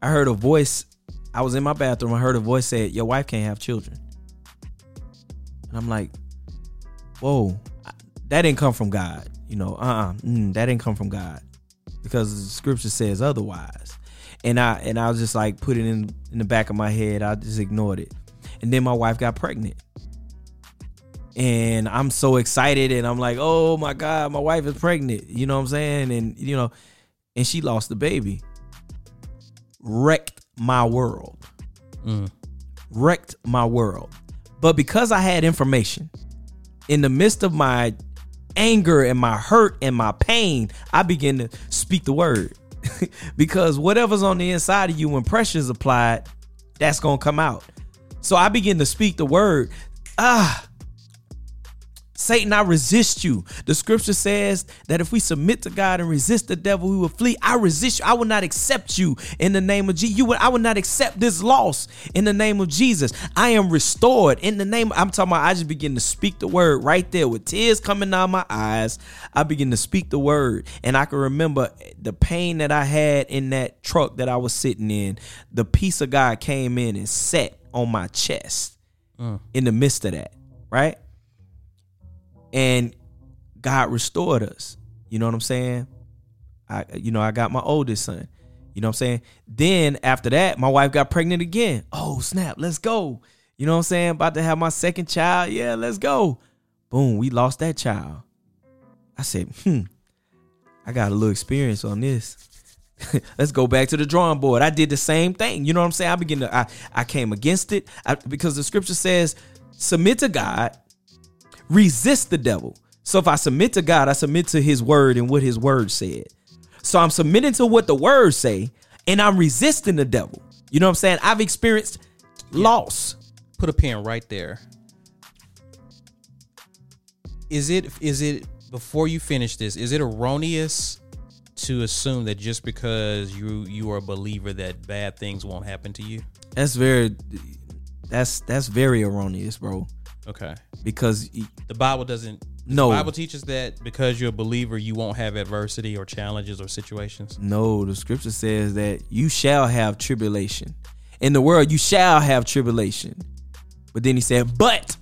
I heard a voice. I was in my bathroom. I heard a voice say, "Your wife can't have children." And I'm like, "Whoa, that didn't come from God." You know, uh, uh mm, that didn't come from God because the scripture says otherwise. And I and I was just like put it in in the back of my head. I just ignored it. And then my wife got pregnant and I'm so excited and I'm like, "Oh my god, my wife is pregnant." You know what I'm saying? And you know, and she lost the baby. Wrecked my world. Mm. Wrecked my world. But because I had information in the midst of my anger and my hurt and my pain, I begin to speak the word. *laughs* because whatever's on the inside of you when pressure's applied, that's gonna come out. So I begin to speak the word. Ah, Satan, I resist you. The scripture says that if we submit to God and resist the devil, we will flee. I resist you. I will not accept you in the name of Jesus. You will, I will not accept this loss in the name of Jesus. I am restored in the name. I'm talking about. I just begin to speak the word right there with tears coming out my eyes. I begin to speak the word, and I can remember the pain that I had in that truck that I was sitting in. The peace of God came in and sat on my chest mm. in the midst of that. Right and God restored us. You know what I'm saying? I you know, I got my oldest son. You know what I'm saying? Then after that, my wife got pregnant again. Oh, snap, let's go. You know what I'm saying? About to have my second child. Yeah, let's go. Boom, we lost that child. I said, hmm, I got a little experience on this. *laughs* Let's go back to the drawing board. I did the same thing. You know what I'm saying? I begin to I, I came against it I, because the scripture says, submit to God resist the devil. So if I submit to God, I submit to his word and what his word said. So I'm submitting to what the word say and I'm resisting the devil. You know what I'm saying? I've experienced loss. Put a pin right there. Is it is it before you finish this? Is it erroneous to assume that just because you you are a believer that bad things won't happen to you? That's very that's that's very erroneous, bro. Okay. Because The Bible doesn't. No. The Bible teaches that because you're a believer, you won't have adversity or challenges or situations. no, the scripture says that you shall have tribulation. In the world you shall have tribulation. But then he said, "But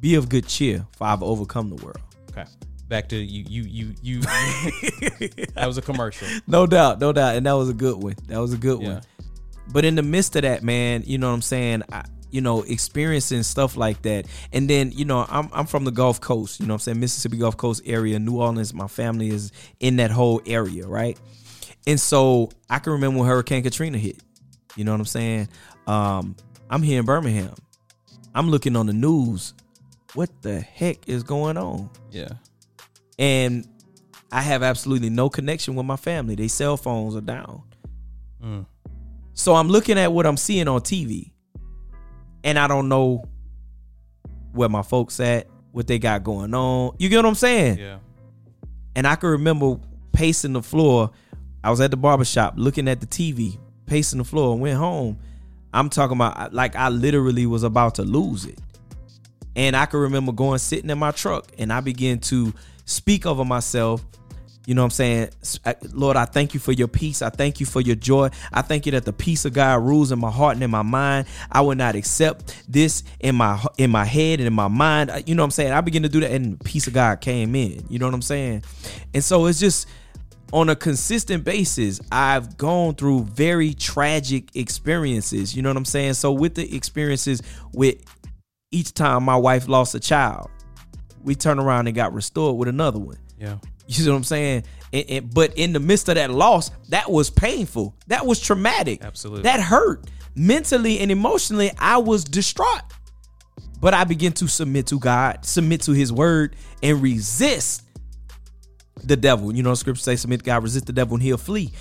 be of good cheer, for I've overcome the world." Okay. Back to you. You. You. You. *laughs* that was a commercial. No doubt, no doubt, and that was a good one. That was a good Yeah. one. But in the midst of that, man, you know what I'm saying? I, you know, experiencing stuff like that, and then you know, I'm I'm from the Gulf Coast. You know, what I'm saying Mississippi Gulf Coast area, New Orleans. My family is in that whole area, right? And so I can remember when Hurricane Katrina hit. You know what I'm saying? Um, I'm here in Birmingham. I'm looking on the news. What the heck is going on? Yeah. and I have absolutely no connection with my family. Their cell phones are down. Mm. So I'm looking at what I'm seeing on TV, and I don't know where my folks at, what they got going on. You get what I'm saying? Yeah. And I can remember pacing the floor. I was at the barbershop looking at the TV, pacing the floor, and went home. I'm talking about like I literally was about to lose it. And I can remember going sitting in my truck and I began to speak over myself. You know what I'm saying? Lord, I thank you for your peace. I thank you for your joy. I thank you that the peace of God rules in my heart and in my mind. I will not accept this in my in my head and in my mind. You know what I'm saying? I begin to do that and the peace of God came in. You know what I'm saying? And so it's just on a consistent basis, I've gone through very tragic experiences. You know what I'm saying? So with the experiences with each time my wife lost a child, we turned around and got restored with another one. Yeah. You know what I'm saying? And, and- but in the midst of that loss, that was painful. That was traumatic. Absolutely. That hurt. Mentally and emotionally, I was distraught. But I began to submit to God, submit to his word, and resist the devil. You know, scripture says, submit to God, resist the devil, and he'll flee.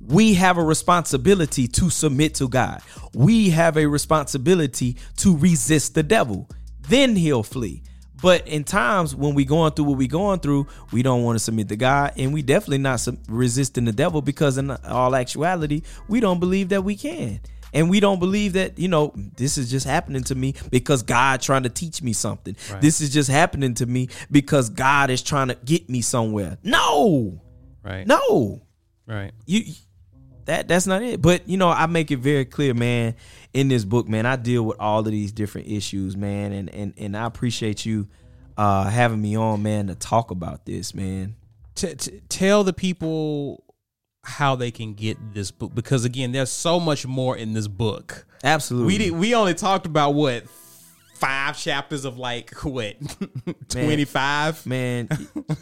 We have a responsibility to submit to God. We have a responsibility to resist the devil. Then he'll flee. But in times when we going through what we going through, we don't want to submit to God, and we definitely not sub- resisting the devil because in all actuality, we don't believe that we can. And we don't believe that, you know, this is just happening to me because God trying to teach me something. This is just happening to me because God is trying to get me somewhere. No. Right. No. Right. You that that's not it. But you know, I make it very clear, man, in this book, man, I deal with all of these different issues, man, and and and I appreciate you uh having me on, man, to talk about this, man. T- t- tell the people how they can get this book because again, there's so much more in this book. Absolutely. We did, we only talked about what five chapters of like *laughs* what twenty five. man,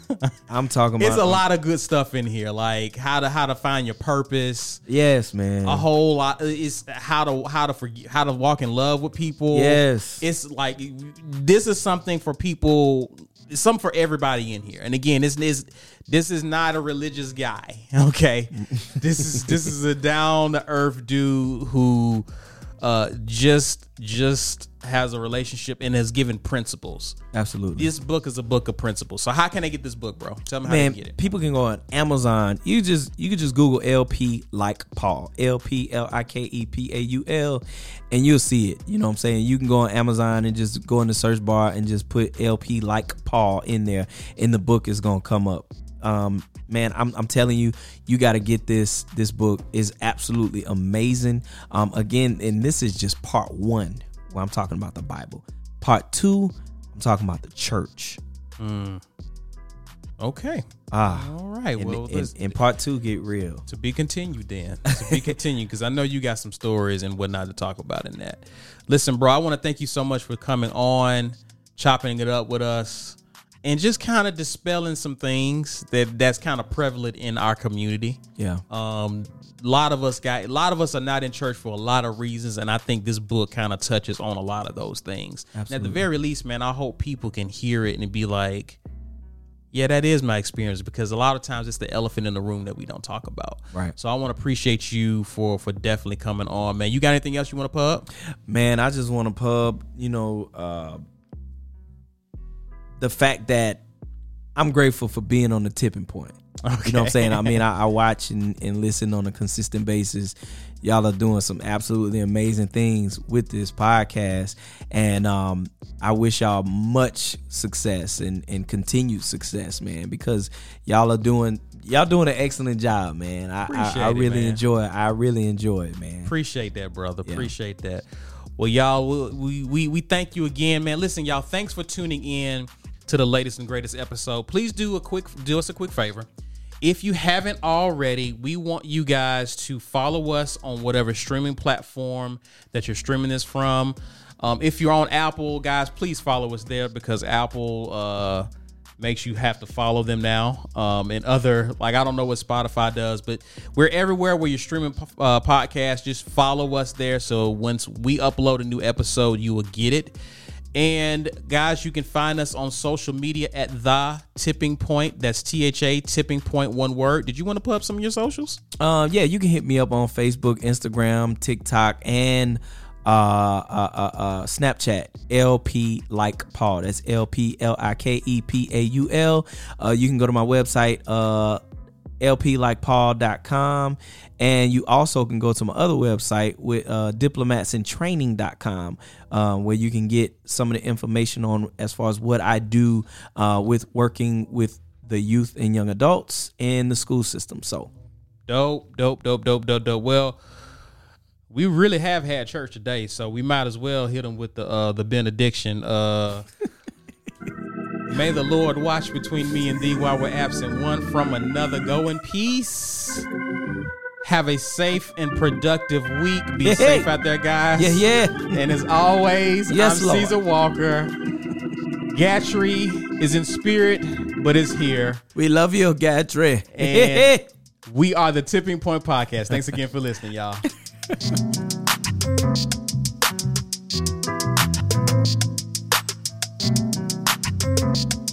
*laughs* I'm talking about It's a lot of good stuff in here, like how to how to find your purpose. Yes, man. A whole lot. It's how to how to forget how to walk in love with people. Yes. it's like this is something for people some for everybody in here. And again, this is this is not a religious guy. *laughs* Okay, this is this is a down to earth dude who uh, just just has a relationship and has given principles. Absolutely. This book is a book of principles. So how can I get this book, bro? Tell me how Man, to get it. people can go on Amazon. You just you can just Google LP like Paul. L P L I K E P A U L and you'll see it. You know what I'm saying? You can go on Amazon and just go in the search bar and just put LP like Paul in there and the book is going to come up. Um man, I'm, I'm telling you, you got to get this. This book is absolutely amazing. Um again, and this is just part 1 when I'm talking about the Bible. Part 2, I'm talking about the church. Mm. Okay. Ah. All right. And, well, and- and part 2 get real. to be continued then to be *laughs* continued because i know you got some stories and whatnot to talk about in that listen bro i want to thank you so much for coming on chopping it up with us and just kind of dispelling some things that that's kind of prevalent in our community Yeah. um a lot of us got a lot of us are not in church for a lot of reasons and i think this book kind of touches on a lot of those things and at the very least man i hope people can hear it and be like yeah, that is my experience because a lot of times it's the elephant in the room that we don't talk about. Right. So I want to appreciate you for for definitely coming on, man. You got anything else you want to pub? Man, I just want to pub, you know, uh, the fact that I'm grateful for being on the tipping point. You know what I'm saying? I mean, I, I watch and, and listen on a consistent basis. Y'all are doing some absolutely amazing things with this podcast. And um, I wish y'all much success and, and continued success, man, because y'all are doing y'all doing an excellent job, man. I, I, I it, really man. enjoy it. I really enjoy it, man. Appreciate that, brother. Appreciate that. Well, y'all, we, we we thank you again, man. Listen, y'all, thanks for tuning in to the latest and greatest episode. Please do a quick do us a quick favor. If you haven't already, we want you guys to follow us on whatever streaming platform that you're streaming this from. Um, if you're on Apple, guys, please follow us there because Apple uh, makes you have to follow them now. Um, and other, like, I don't know what Spotify does, but we're everywhere where you're streaming uh, podcasts. Just follow us there. So once we upload a new episode, you will get it. And guys, you can find us on social media at the tipping point. That's T H A tipping point, one word. Did you want to put up some of your socials? Uh, yeah, you can hit me up on Facebook, Instagram, TikTok, and uh, uh, uh, uh, Snapchat. LP like Paul. That's L P L I K E P A U L. Uh, you can go to my website, uh, lplikepaul.com and you also can go to my other website with uh, diplomatsintraining.com um, where you can get some of the information on as far as what i do uh, with working with the youth and young adults in the school system so Dope, dope, dope, dope, dope, dope. Well, we really have had church today, so we might as well hit them with the uh, the benediction. *laughs* May the Lord watch between me and thee while we're absent one from another. Go in peace. Have a safe and productive week. Be Hey, safe hey. out there, guys. yeah yeah And as always, Yes, I'm Lord. Caesar Walker. Gatrey is in spirit, but is here. we love you Gatrey. And *laughs* we are the Tipping Point Podcast. Thanks again for listening, y'all. *laughs* Podcast.